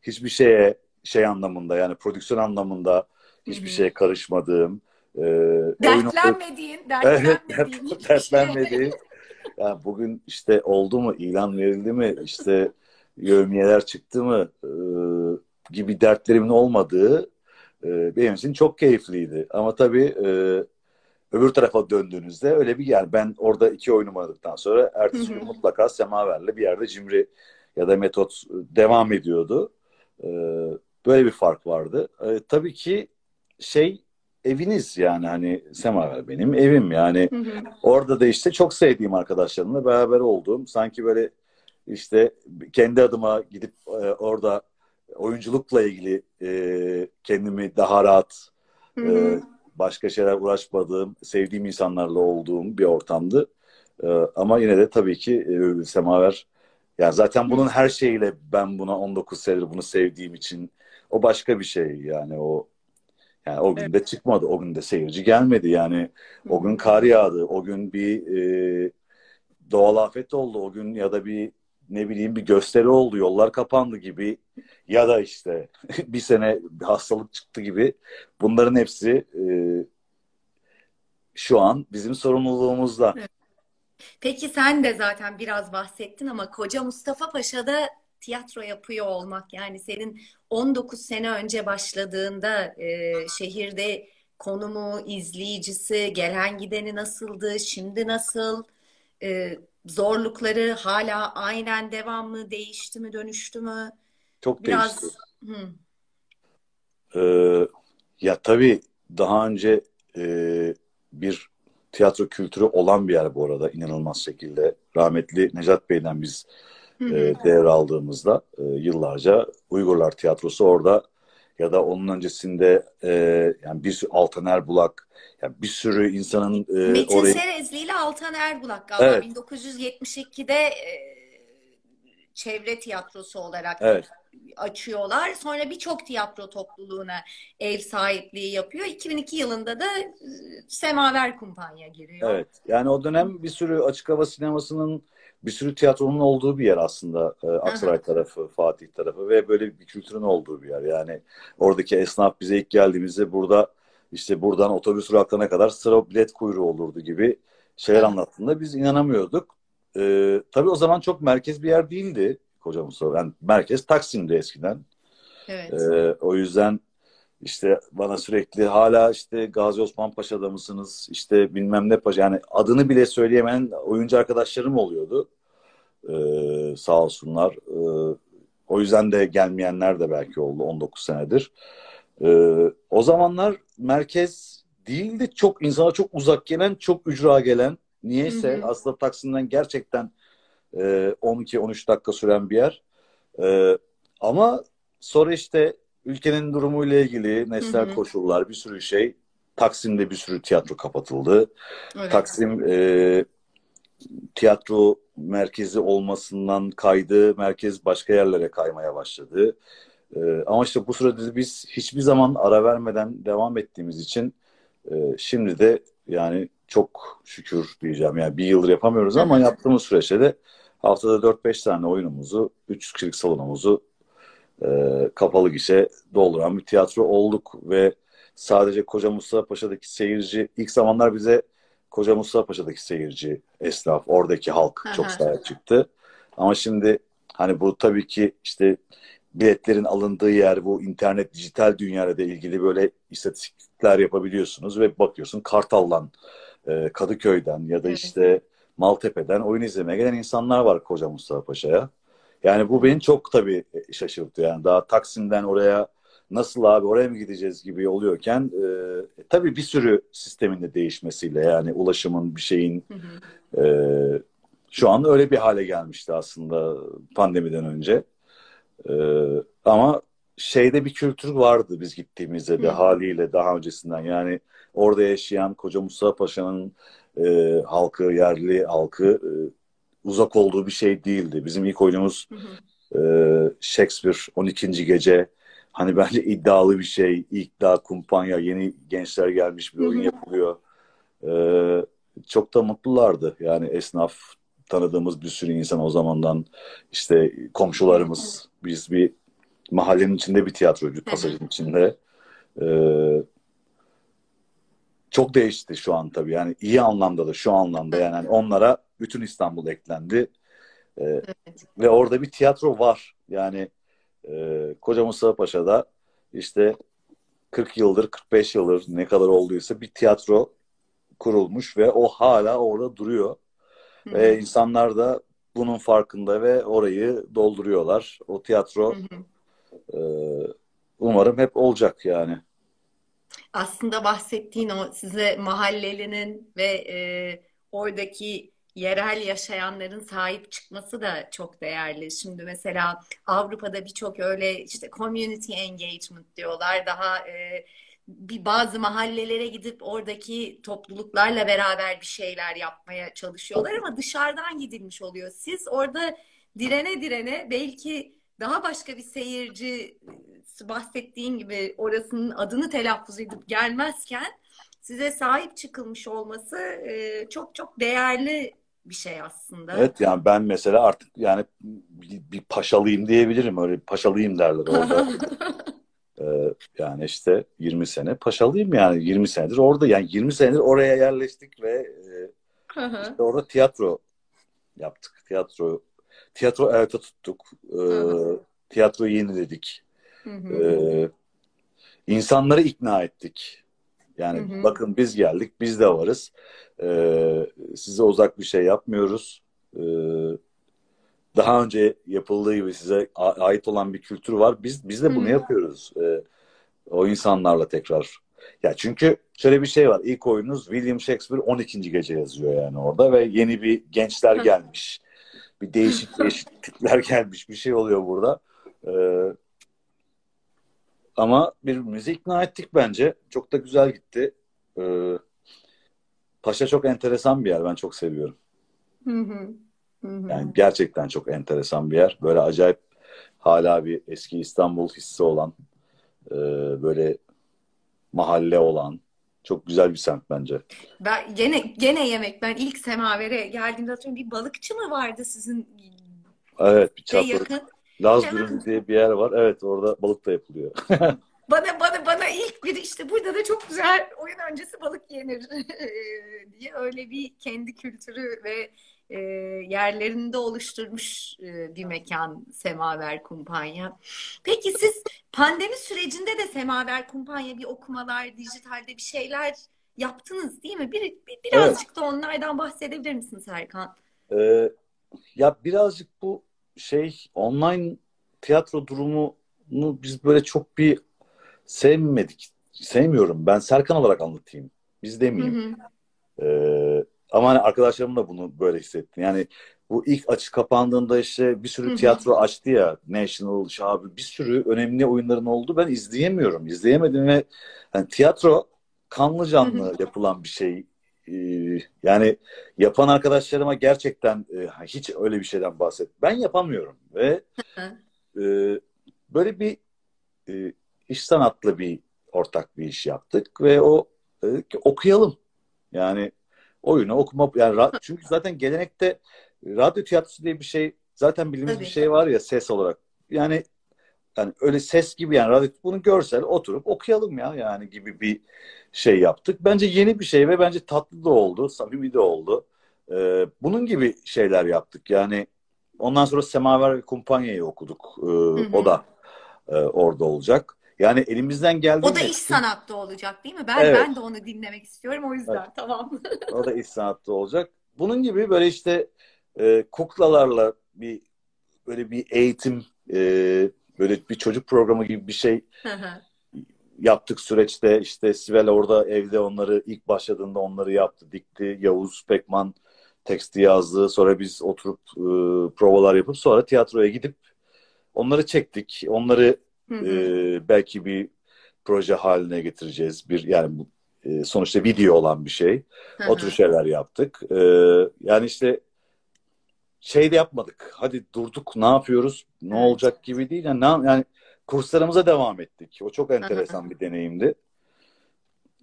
Speaker 3: hiçbir şeye şey anlamında yani prodüksiyon anlamında hiçbir şeye karışmadığım
Speaker 2: e, dertlenmediğin, dertlenmediğin
Speaker 3: dertlenmediğin yani bugün işte oldu mu ilan verildi mi işte yövmiyeler çıktı mı e, gibi dertlerimin olmadığı e, benim için çok keyifliydi. Ama tabii e, öbür tarafa döndüğünüzde öyle bir yer ben orada iki oyun oynadıktan sonra ertesi gün mutlaka Semaver'le bir yerde Cimri ya da Metot devam ediyordu. E, Böyle bir fark vardı. E, tabii ki şey eviniz yani hani Semaver benim evim yani. Hı hı. Orada da işte çok sevdiğim arkadaşlarımla beraber olduğum sanki böyle işte kendi adıma gidip e, orada oyunculukla ilgili e, kendimi daha rahat hı. E, başka şeyler uğraşmadığım, sevdiğim insanlarla olduğum bir ortamdı. E, ama yine de tabii ki e, Semaver yani zaten bunun her şeyiyle ben buna 19 senedir bunu sevdiğim için o başka bir şey yani o yani o gün de çıkmadı. O gün de seyirci gelmedi. Yani o gün kar yağdı. O gün bir e, doğal afet oldu. O gün ya da bir ne bileyim bir gösteri oldu. Yollar kapandı gibi ya da işte bir sene bir hastalık çıktı gibi. Bunların hepsi e, şu an bizim sorumluluğumuzda.
Speaker 2: Peki sen de zaten biraz bahsettin ama Koca Mustafa Paşa'da tiyatro yapıyor olmak yani senin 19 sene önce başladığında e, şehirde konumu, izleyicisi, gelen gideni nasıldı, şimdi nasıl, e, zorlukları hala aynen devam mı, değişti mi, dönüştü mü?
Speaker 3: Çok Biraz... değişti. Hı. Ee, ya tabii daha önce e, bir tiyatro kültürü olan bir yer bu arada inanılmaz şekilde. Rahmetli Necat Bey'den biz e, devraldığımızda e, yıllarca Uygurlar Tiyatrosu orada ya da onun öncesinde e, yani bir sürü Altan Erbulak yani bir sürü insanın
Speaker 2: e, Metin orayı... Serezli ile Altan Erbulak galiba evet. 1972'de e, çevre tiyatrosu olarak evet. Açıyorlar. Sonra birçok tiyatro topluluğuna ev sahipliği yapıyor. 2002 yılında da e, Semaver Kumpanya giriyor.
Speaker 3: Evet. Yani o dönem bir sürü açık hava sinemasının bir sürü tiyatronun olduğu bir yer aslında e, Aksaray tarafı, Fatih tarafı ve böyle bir kültürün olduğu bir yer. Yani oradaki esnaf bize ilk geldiğimizde burada işte buradan otobüs duraklarına kadar sıra bilet kuyruğu olurdu gibi şeyler anlattığında biz inanamıyorduk. E, tabii o zaman çok merkez bir yer değildi Koca Mustafa. Yani merkez Taksim'di eskiden. Evet. E, o yüzden işte bana sürekli hala işte Gazi Osman Paşa'da mısınız? İşte bilmem ne paşa. Yani adını bile söyleyemeyen oyuncu arkadaşlarım oluyordu. Ee, sağ olsunlar. Ee, o yüzden de gelmeyenler de belki oldu 19 senedir. E, o zamanlar merkez değildi çok insana çok uzak gelen, çok ücra gelen. Niyeyse hı hı. aslında Taksim'den gerçekten e, 12-13 dakika süren bir yer. E, ama sonra işte ülkenin durumuyla ilgili nesnel hı hı. koşullar, bir sürü şey. Taksim'de bir sürü tiyatro kapatıldı. Evet. Taksim e, tiyatro merkezi olmasından kaydı, merkez başka yerlere kaymaya başladı. E, ama işte bu sırada biz hiçbir zaman ara vermeden devam ettiğimiz için e, şimdi de yani çok şükür diyeceğim. Yani bir yıldır yapamıyoruz ama yaptığımız süreçte de haftada 4-5 tane oyunumuzu, 3 kişilik salonumuzu e, kapalı gişe dolduran bir tiyatro olduk ve sadece Koca Mustafa Paşa'daki seyirci ilk zamanlar bize Koca Mustafa Paşa'daki seyirci, esnaf, oradaki halk çok sahip çıktı. Ama şimdi hani bu tabii ki işte biletlerin alındığı yer bu internet dijital dünyayla ilgili böyle istatistikler yapabiliyorsunuz ve bakıyorsun Kartal'dan, e, Kadıköy'den ya da işte Maltepe'den oyun izlemeye gelen insanlar var Koca Mustafa Paşa'ya. Yani bu beni çok tabii şaşırttı. Yani daha Taksim'den oraya nasıl abi oraya mı gideceğiz gibi oluyorken e, tabii bir sürü sistemin de değişmesiyle yani ulaşımın bir şeyin e, şu an öyle bir hale gelmişti aslında pandemiden önce. E, ama şeyde bir kültür vardı biz gittiğimizde de haliyle daha öncesinden yani orada yaşayan Koca Mustafa Paşa'nın e, halkı, yerli halkı e, uzak olduğu bir şey değildi. Bizim ilk oyunumuz e, Shakespeare 12. Gece hani bence iddialı bir şey. İlk daha kumpanya, yeni gençler gelmiş bir oyun yapılıyor. Ee, çok da mutlulardı. Yani esnaf tanıdığımız bir sürü insan o zamandan işte komşularımız biz bir mahallenin içinde bir tiyatrocu pasajın içinde. Ee, çok değişti şu an tabii. Yani iyi anlamda da şu anlamda yani hani onlara bütün İstanbul eklendi. Ee, evet. Ve orada bir tiyatro var. Yani e, Koca Mustafa Paşa'da işte 40 yıldır 45 yıldır ne kadar olduysa bir tiyatro kurulmuş ve o hala orada duruyor. Hı-hı. Ve insanlar da bunun farkında ve orayı dolduruyorlar. O tiyatro e, umarım hep olacak yani.
Speaker 2: Aslında bahsettiğin o size mahallelinin ve e, oradaki yerel yaşayanların sahip çıkması da çok değerli. Şimdi mesela Avrupa'da birçok öyle işte community engagement diyorlar. Daha e, bir bazı mahallelere gidip oradaki topluluklarla beraber bir şeyler yapmaya çalışıyorlar ama dışarıdan gidilmiş oluyor. Siz orada direne direne belki daha başka bir seyirci bahsettiğin gibi orasının adını telaffuz edip gelmezken size sahip çıkılmış olması e, çok çok değerli bir şey aslında.
Speaker 3: Evet yani ben mesela artık yani bir, bir paşalıyım diyebilirim. Öyle paşalıyım derler orada. ee, yani işte 20 sene paşalıyım yani 20 senedir orada yani 20 senedir oraya yerleştik ve e, işte orada tiyatro yaptık. Tiyatro tiyatro ayakta tuttuk. Ee, tiyatroyu yeniledik. Ee, insanları ikna ettik. Yani hı hı. bakın biz geldik, biz de varız. Ee, size uzak bir şey yapmıyoruz. Ee, daha önce yapıldığı gibi size ait olan bir kültür var. Biz biz de bunu hı. yapıyoruz. Ee, o insanlarla tekrar. Ya çünkü şöyle bir şey var. İlk oyununuz William Shakespeare 12. gece yazıyor yani orada ve yeni bir gençler gelmiş. Bir değişik değişik tipler gelmiş. Bir şey oluyor burada. Ee, ama birbirimizi ikna ettik bence. Çok da güzel gitti. Ee, Paşa çok enteresan bir yer. Ben çok seviyorum. Yani gerçekten çok enteresan bir yer. Böyle acayip hala bir eski İstanbul hissi olan e, böyle mahalle olan çok güzel bir semt bence.
Speaker 2: Ben gene gene yemek. Ben ilk semavere geldiğimde hatırlıyorum bir balıkçı mı vardı sizin?
Speaker 3: Evet bir çapları. yakın. Laz Hemen... diye bir yer var. Evet orada balık da yapılıyor.
Speaker 2: bana bana bana ilk bir işte burada da çok güzel oyun öncesi balık yenir diye öyle bir kendi kültürü ve e, yerlerinde oluşturmuş e, bir mekan Semaver Kumpanya. Peki siz pandemi sürecinde de Semaver Kumpanya bir okumalar, dijitalde bir şeyler yaptınız değil mi? Bir, bir birazcık evet. da onlardan bahsedebilir misiniz Erkan?
Speaker 3: Ee, ya birazcık bu şey online tiyatro durumunu biz böyle çok bir sevmedik. Sevmiyorum. Ben Serkan olarak anlatayım. Biz demeyeyim. Hı hı. Ee, ama hani arkadaşlarım da bunu böyle hissetti. Yani bu ilk açı kapandığında işte bir sürü Hı-hı. tiyatro açtı ya. National, Şabi bir sürü önemli oyunların oldu. Ben izleyemiyorum. İzleyemedim ve yani tiyatro kanlı canlı Hı-hı. yapılan bir şey. Ee, yani yapan arkadaşlarıma gerçekten e, hiç öyle bir şeyden bahset. Ben yapamıyorum ve e, böyle bir e, iş sanatlı bir ortak bir iş yaptık ve o e, okuyalım. Yani oyunu okuma yani çünkü zaten gelenekte radyo tiyatrosu diye bir şey zaten bildiğimiz Tabii. bir şey var ya ses olarak. Yani yani öyle ses gibi yani radyo bunu görsel oturup okuyalım ya yani gibi bir şey yaptık. Bence yeni bir şey ve bence tatlı da oldu, samimi de oldu. Ee, bunun gibi şeyler yaptık. Yani ondan sonra Semaver ve Kumpanya'yı okuduk. Ee, O da e, orada olacak. Yani elimizden geldiğince...
Speaker 2: O da iş sanatta olacak değil mi? Ben evet. ben de onu dinlemek istiyorum o yüzden. Evet. Tamam.
Speaker 3: o da iş sanatta olacak. Bunun gibi böyle işte e, kuklalarla bir böyle bir eğitim e, böyle bir çocuk programı gibi bir şey yaptık süreçte. işte Sibel orada evde onları ilk başladığında onları yaptı, dikti. Yavuz Pekman teksti yazdı. Sonra biz oturup e, provalar yapıp sonra tiyatroya gidip onları çektik. Onları e, belki bir proje haline getireceğiz. Bir yani bu e, sonuçta video olan bir şey. O tür şeyler yaptık. E, yani işte şey de yapmadık. Hadi durduk ne yapıyoruz? Ne evet. olacak gibi değil. Yani, ne, yani kurslarımıza devam ettik. O çok enteresan bir deneyimdi.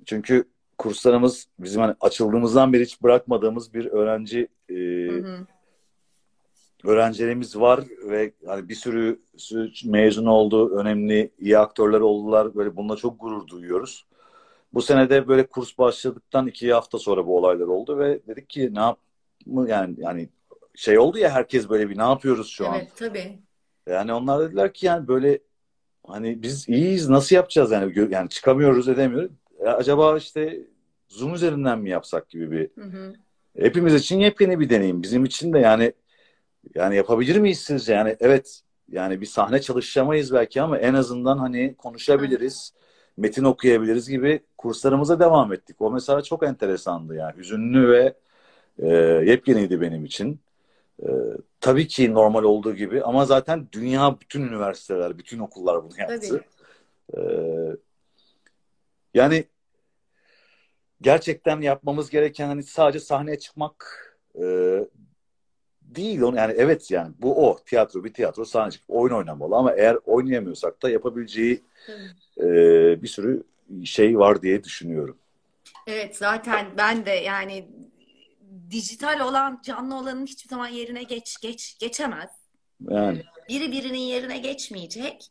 Speaker 3: Çünkü kurslarımız bizim hani açıldığımızdan beri hiç bırakmadığımız bir öğrenci e, hı hı öğrencilerimiz var ve hani bir sürü, sürü mezun oldu, önemli iyi aktörler oldular. Böyle bununla çok gurur duyuyoruz. Bu senede böyle kurs başladıktan iki hafta sonra bu olaylar oldu ve dedik ki ne yap yani yani şey oldu ya herkes böyle bir ne yapıyoruz şu
Speaker 2: evet,
Speaker 3: an?
Speaker 2: Evet tabii.
Speaker 3: Yani onlar dediler ki yani böyle hani biz iyiyiz nasıl yapacağız yani yani çıkamıyoruz edemiyoruz. Ya acaba işte Zoom üzerinden mi yapsak gibi bir hı hı. hepimiz için yepyeni bir deneyim. Bizim için de yani yani yapabilir miyiz sizce? Yani evet yani bir sahne çalışamayız belki ama en azından hani konuşabiliriz, metin okuyabiliriz gibi kurslarımıza devam ettik. O mesela çok enteresandı yani. Hüzünlü ve e, yepyeniydi benim için. E, tabii ki normal olduğu gibi ama zaten dünya bütün üniversiteler, bütün okullar bunu yaptı. E, yani gerçekten yapmamız gereken hani sadece sahneye çıkmak e, değil onu yani evet yani bu o tiyatro bir tiyatro sahne çıkıp oyun oynamalı ama eğer oynayamıyorsak da yapabileceği e, bir sürü şey var diye düşünüyorum.
Speaker 2: Evet zaten ben de yani dijital olan canlı olanın hiçbir zaman yerine geç geç geçemez. Yani. Biri birinin yerine geçmeyecek.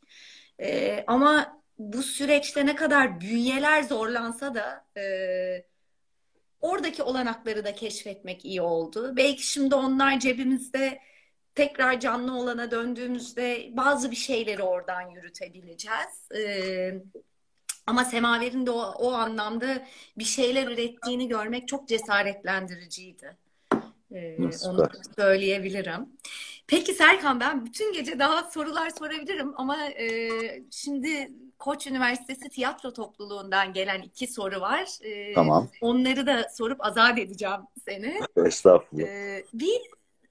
Speaker 2: Ee, ama bu süreçte ne kadar bünyeler zorlansa da e, oradaki olanakları da keşfetmek iyi oldu. Belki şimdi onlar cebimizde tekrar canlı olana döndüğümüzde bazı bir şeyleri oradan yürütebileceğiz. Ee, ama Semaver'in de o, o anlamda bir şeyler ürettiğini görmek çok cesaretlendiriciydi. Ee, onu söyleyebilirim. Peki Serkan ben bütün gece daha sorular sorabilirim ama e, şimdi Koç Üniversitesi Tiyatro Topluluğundan gelen iki soru var.
Speaker 3: Ee, tamam.
Speaker 2: Onları da sorup azat edeceğim seni.
Speaker 3: Estağfurullah. Ee,
Speaker 2: bir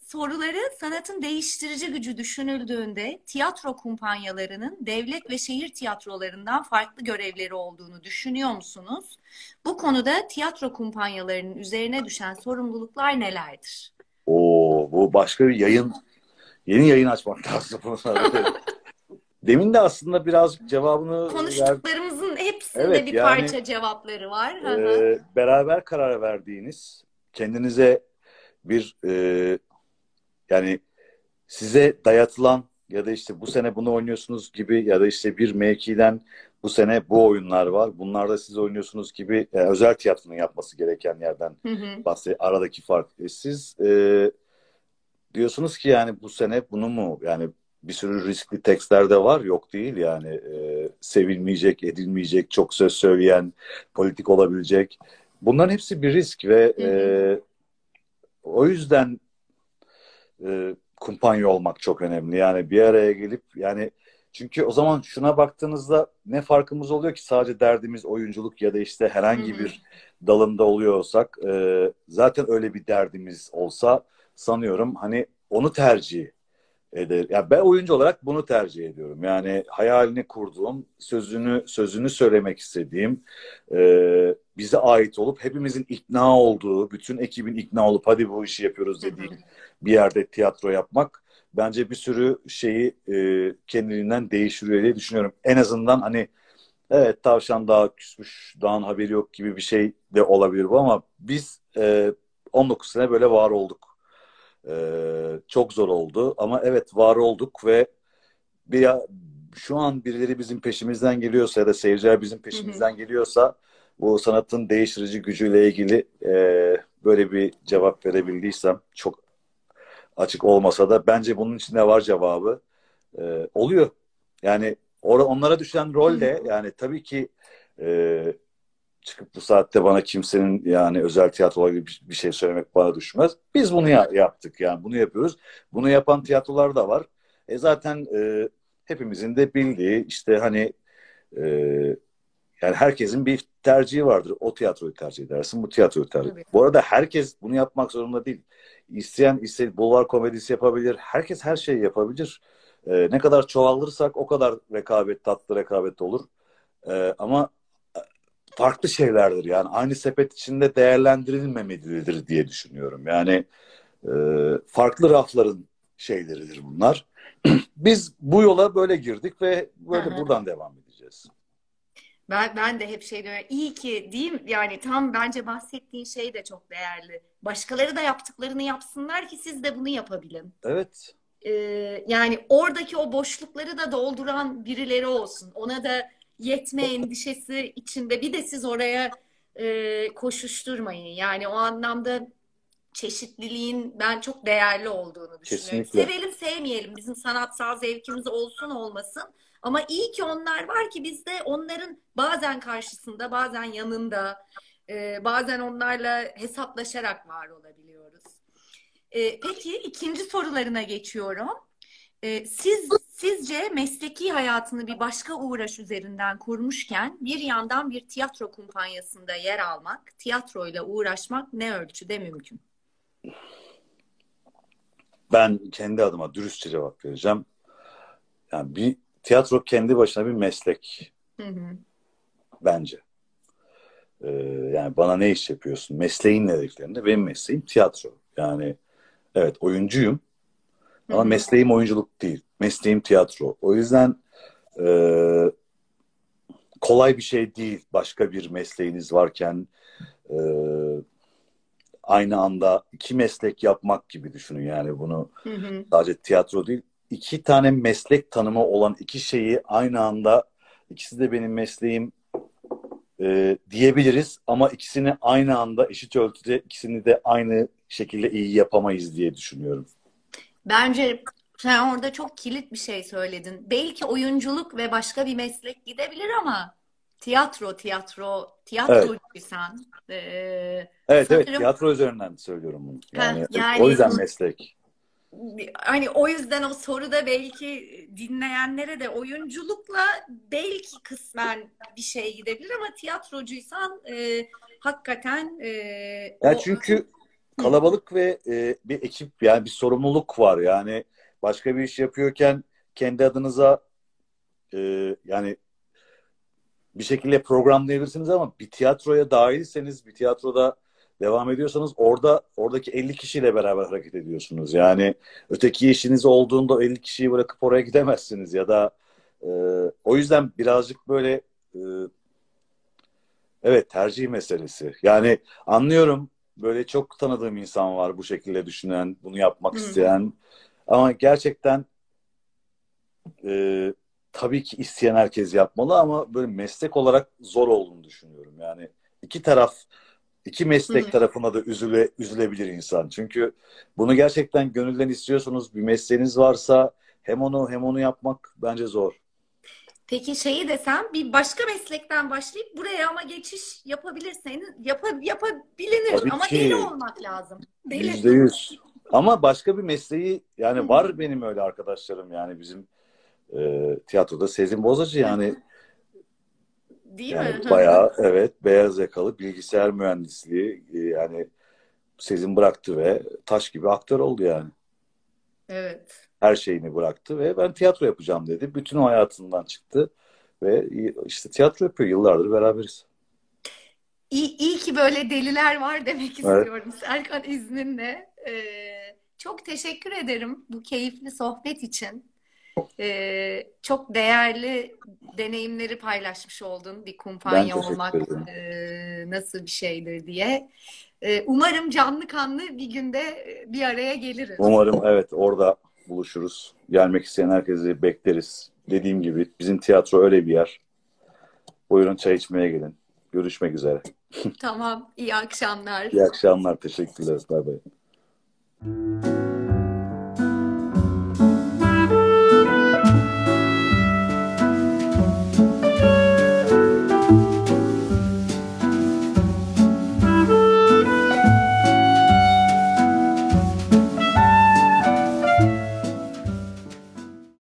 Speaker 2: soruları sanatın değiştirici gücü düşünüldüğünde tiyatro kumpanyalarının devlet ve şehir tiyatrolarından farklı görevleri olduğunu düşünüyor musunuz? Bu konuda tiyatro kumpanyalarının üzerine düşen sorumluluklar nelerdir?
Speaker 3: Oo, bu başka bir yayın, yeni yayın açmak lazım. Demin de aslında birazcık cevabını
Speaker 2: konuştuklarımızın ver... hepsinde evet, bir yani, parça cevapları var.
Speaker 3: E, beraber karar verdiğiniz, kendinize bir e, yani size dayatılan ya da işte bu sene bunu oynuyorsunuz gibi ya da işte bir mevkiden bu sene bu oyunlar var. Bunlarda siz oynuyorsunuz gibi e, özel tiyatronun yapması gereken yerden bahsediyor. Aradaki fark. E, siz e, diyorsunuz ki yani bu sene bunu mu yani bir sürü riskli tekstler de var. Yok değil yani. E, sevilmeyecek, edilmeyecek, çok söz söyleyen, politik olabilecek. Bunların hepsi bir risk ve e, o yüzden e, kumpanya olmak çok önemli. Yani bir araya gelip yani çünkü o zaman şuna baktığınızda ne farkımız oluyor ki sadece derdimiz oyunculuk ya da işte herhangi bir dalında oluyor olsak e, zaten öyle bir derdimiz olsa sanıyorum hani onu tercih eder. Ya ben oyuncu olarak bunu tercih ediyorum. Yani hayalini kurduğum, sözünü sözünü söylemek istediğim, e, bize ait olup hepimizin ikna olduğu, bütün ekibin ikna olup hadi bu işi yapıyoruz dediği bir yerde tiyatro yapmak bence bir sürü şeyi e, kendiliğinden değiştiriyor diye düşünüyorum. En azından hani evet tavşan daha küsmüş, dağın haberi yok gibi bir şey de olabilir bu ama biz e, 19 sene böyle var olduk. E, çok zor oldu ama evet var olduk ve bir şu an birileri bizim peşimizden geliyorsa ya da seyirciler bizim peşimizden geliyorsa bu sanatın değiştirici gücüyle ilgili e, böyle bir cevap verebildiysem çok açık olmasa da bence bunun içinde var cevabı. E, oluyor. Yani or- onlara düşen rol de yani tabii ki e, çıkıp bu saatte bana kimsenin yani özel tiyatro gibi bir, şey söylemek bana düşmez. Biz bunu ya- yaptık yani bunu yapıyoruz. Bunu yapan tiyatrolar da var. E zaten e, hepimizin de bildiği işte hani e, yani herkesin bir tercihi vardır. O tiyatroyu tercih edersin, bu tiyatroyu tercih
Speaker 2: Tabii.
Speaker 3: Bu arada herkes bunu yapmak zorunda değil. İsteyen iste bulvar komedisi yapabilir. Herkes her şeyi yapabilir. E, ne kadar çoğalırsak o kadar rekabet, tatlı rekabet olur. E, ama farklı şeylerdir. Yani aynı sepet içinde değerlendirilmemelidir diye düşünüyorum. Yani e, farklı rafların şeyleridir bunlar. Biz bu yola böyle girdik ve böyle
Speaker 2: hı.
Speaker 3: buradan devam edeceğiz.
Speaker 2: Ben, ben de hep şey diyorum. İyi ki diyeyim yani tam bence bahsettiğin şey de çok değerli. Başkaları da yaptıklarını yapsınlar ki siz de bunu yapabilin.
Speaker 3: Evet.
Speaker 2: Ee, yani oradaki o boşlukları da dolduran birileri olsun. Ona da yetme endişesi içinde bir de siz oraya e, koşuşturmayın. Yani o anlamda çeşitliliğin ben çok değerli olduğunu düşünüyorum.
Speaker 3: Kesinlikle.
Speaker 2: Sevelim sevmeyelim bizim sanatsal zevkimiz olsun olmasın. Ama iyi ki onlar var ki biz de onların bazen karşısında bazen yanında e, bazen onlarla hesaplaşarak var olabiliyoruz. E, peki ikinci sorularına geçiyorum. E, siz sizce mesleki hayatını bir başka uğraş üzerinden kurmuşken bir yandan bir tiyatro kumpanyasında yer almak, tiyatroyla uğraşmak ne ölçüde mümkün?
Speaker 3: Ben kendi adıma dürüstçe cevap vereceğim. Yani bir tiyatro kendi başına bir meslek
Speaker 2: Hı hı.
Speaker 3: bence. Ee, yani bana ne iş yapıyorsun? Mesleğin ne dediklerinde benim mesleğim tiyatro. Yani evet oyuncuyum ama mesleğim oyunculuk değil. Mesleğim tiyatro. O yüzden e, kolay bir şey değil başka bir mesleğiniz varken e, aynı anda iki meslek yapmak gibi düşünün yani bunu
Speaker 2: Hı hı.
Speaker 3: sadece tiyatro değil iki tane meslek tanımı olan iki şeyi aynı anda ikisi de benim mesleğim e, diyebiliriz ama ikisini aynı anda eşit ölçüde ikisini de aynı şekilde iyi yapamayız diye düşünüyorum.
Speaker 2: Bence sen orada çok kilit bir şey söyledin. Belki oyunculuk ve başka bir meslek gidebilir ama tiyatro, tiyatro, tiyatrocuysan e,
Speaker 3: Evet evet
Speaker 2: Sanırım-
Speaker 3: tiyatro üzerinden söylüyorum bunu. Yani,
Speaker 2: Heh, yani-
Speaker 3: o yüzden meslek.
Speaker 2: hani o yüzden o soruda belki dinleyenlere de oyunculukla belki kısmen bir şey gidebilir ama tiyatrocuysan e, hakikaten e,
Speaker 3: Ya
Speaker 2: o-
Speaker 3: çünkü kalabalık ve e, bir ekip yani bir sorumluluk var. Yani başka bir iş yapıyorken kendi adınıza e, yani bir şekilde programlayabilirsiniz ama bir tiyatroya dahilseniz bir tiyatroda devam ediyorsanız orada oradaki 50 kişiyle beraber hareket ediyorsunuz. Yani öteki işiniz olduğunda o 50 kişiyi bırakıp oraya gidemezsiniz ya da e, o yüzden birazcık böyle e, evet tercih meselesi. Yani anlıyorum böyle çok tanıdığım insan var bu şekilde düşünen, bunu yapmak
Speaker 2: Hı
Speaker 3: isteyen ama gerçekten e, tabii ki isteyen herkes yapmalı ama böyle meslek olarak zor olduğunu düşünüyorum. Yani iki taraf, iki meslek
Speaker 2: Hı hı.
Speaker 3: tarafına da üzüle, üzülebilir insan. Çünkü bunu gerçekten gönülden istiyorsunuz, bir mesleğiniz varsa hem onu hem onu yapmak bence zor.
Speaker 2: Peki şeyi desem bir başka meslekten başlayıp buraya ama geçiş yapabilirseniz yapa, yapabilir
Speaker 3: Tabii
Speaker 2: ama
Speaker 3: ki.
Speaker 2: deli olmak lazım. Deli.
Speaker 3: Yüzde yüz. Ama başka bir mesleği yani var benim öyle arkadaşlarım yani bizim e, tiyatroda Sezin Bozacı yani
Speaker 2: Değil
Speaker 3: yani
Speaker 2: mi?
Speaker 3: bayağı evet beyaz yakalı bilgisayar mühendisliği e, yani Sezin bıraktı ve taş gibi aktör oldu yani.
Speaker 2: Evet.
Speaker 3: Her şeyini bıraktı ve ben tiyatro yapacağım dedi. Bütün o hayatından çıktı ve işte tiyatro yapıyor. Yıllardır beraberiz.
Speaker 2: İyi, iyi ki böyle deliler var demek
Speaker 3: Evet.
Speaker 2: istiyorum Serkan izninle. Ee, çok teşekkür ederim bu keyifli sohbet için. Ee, çok değerli deneyimleri paylaşmış oldun bir kumpanya olmak e, nasıl bir şeydir diye. Ee, umarım canlı kanlı bir günde bir araya geliriz.
Speaker 3: Umarım evet orada buluşuruz. Gelmek isteyen herkesi bekleriz. Dediğim gibi bizim tiyatro öyle bir yer. Buyurun çay içmeye gelin. Görüşmek üzere.
Speaker 2: Tamam, iyi akşamlar.
Speaker 3: İyi akşamlar. Teşekkürler. Bay bay.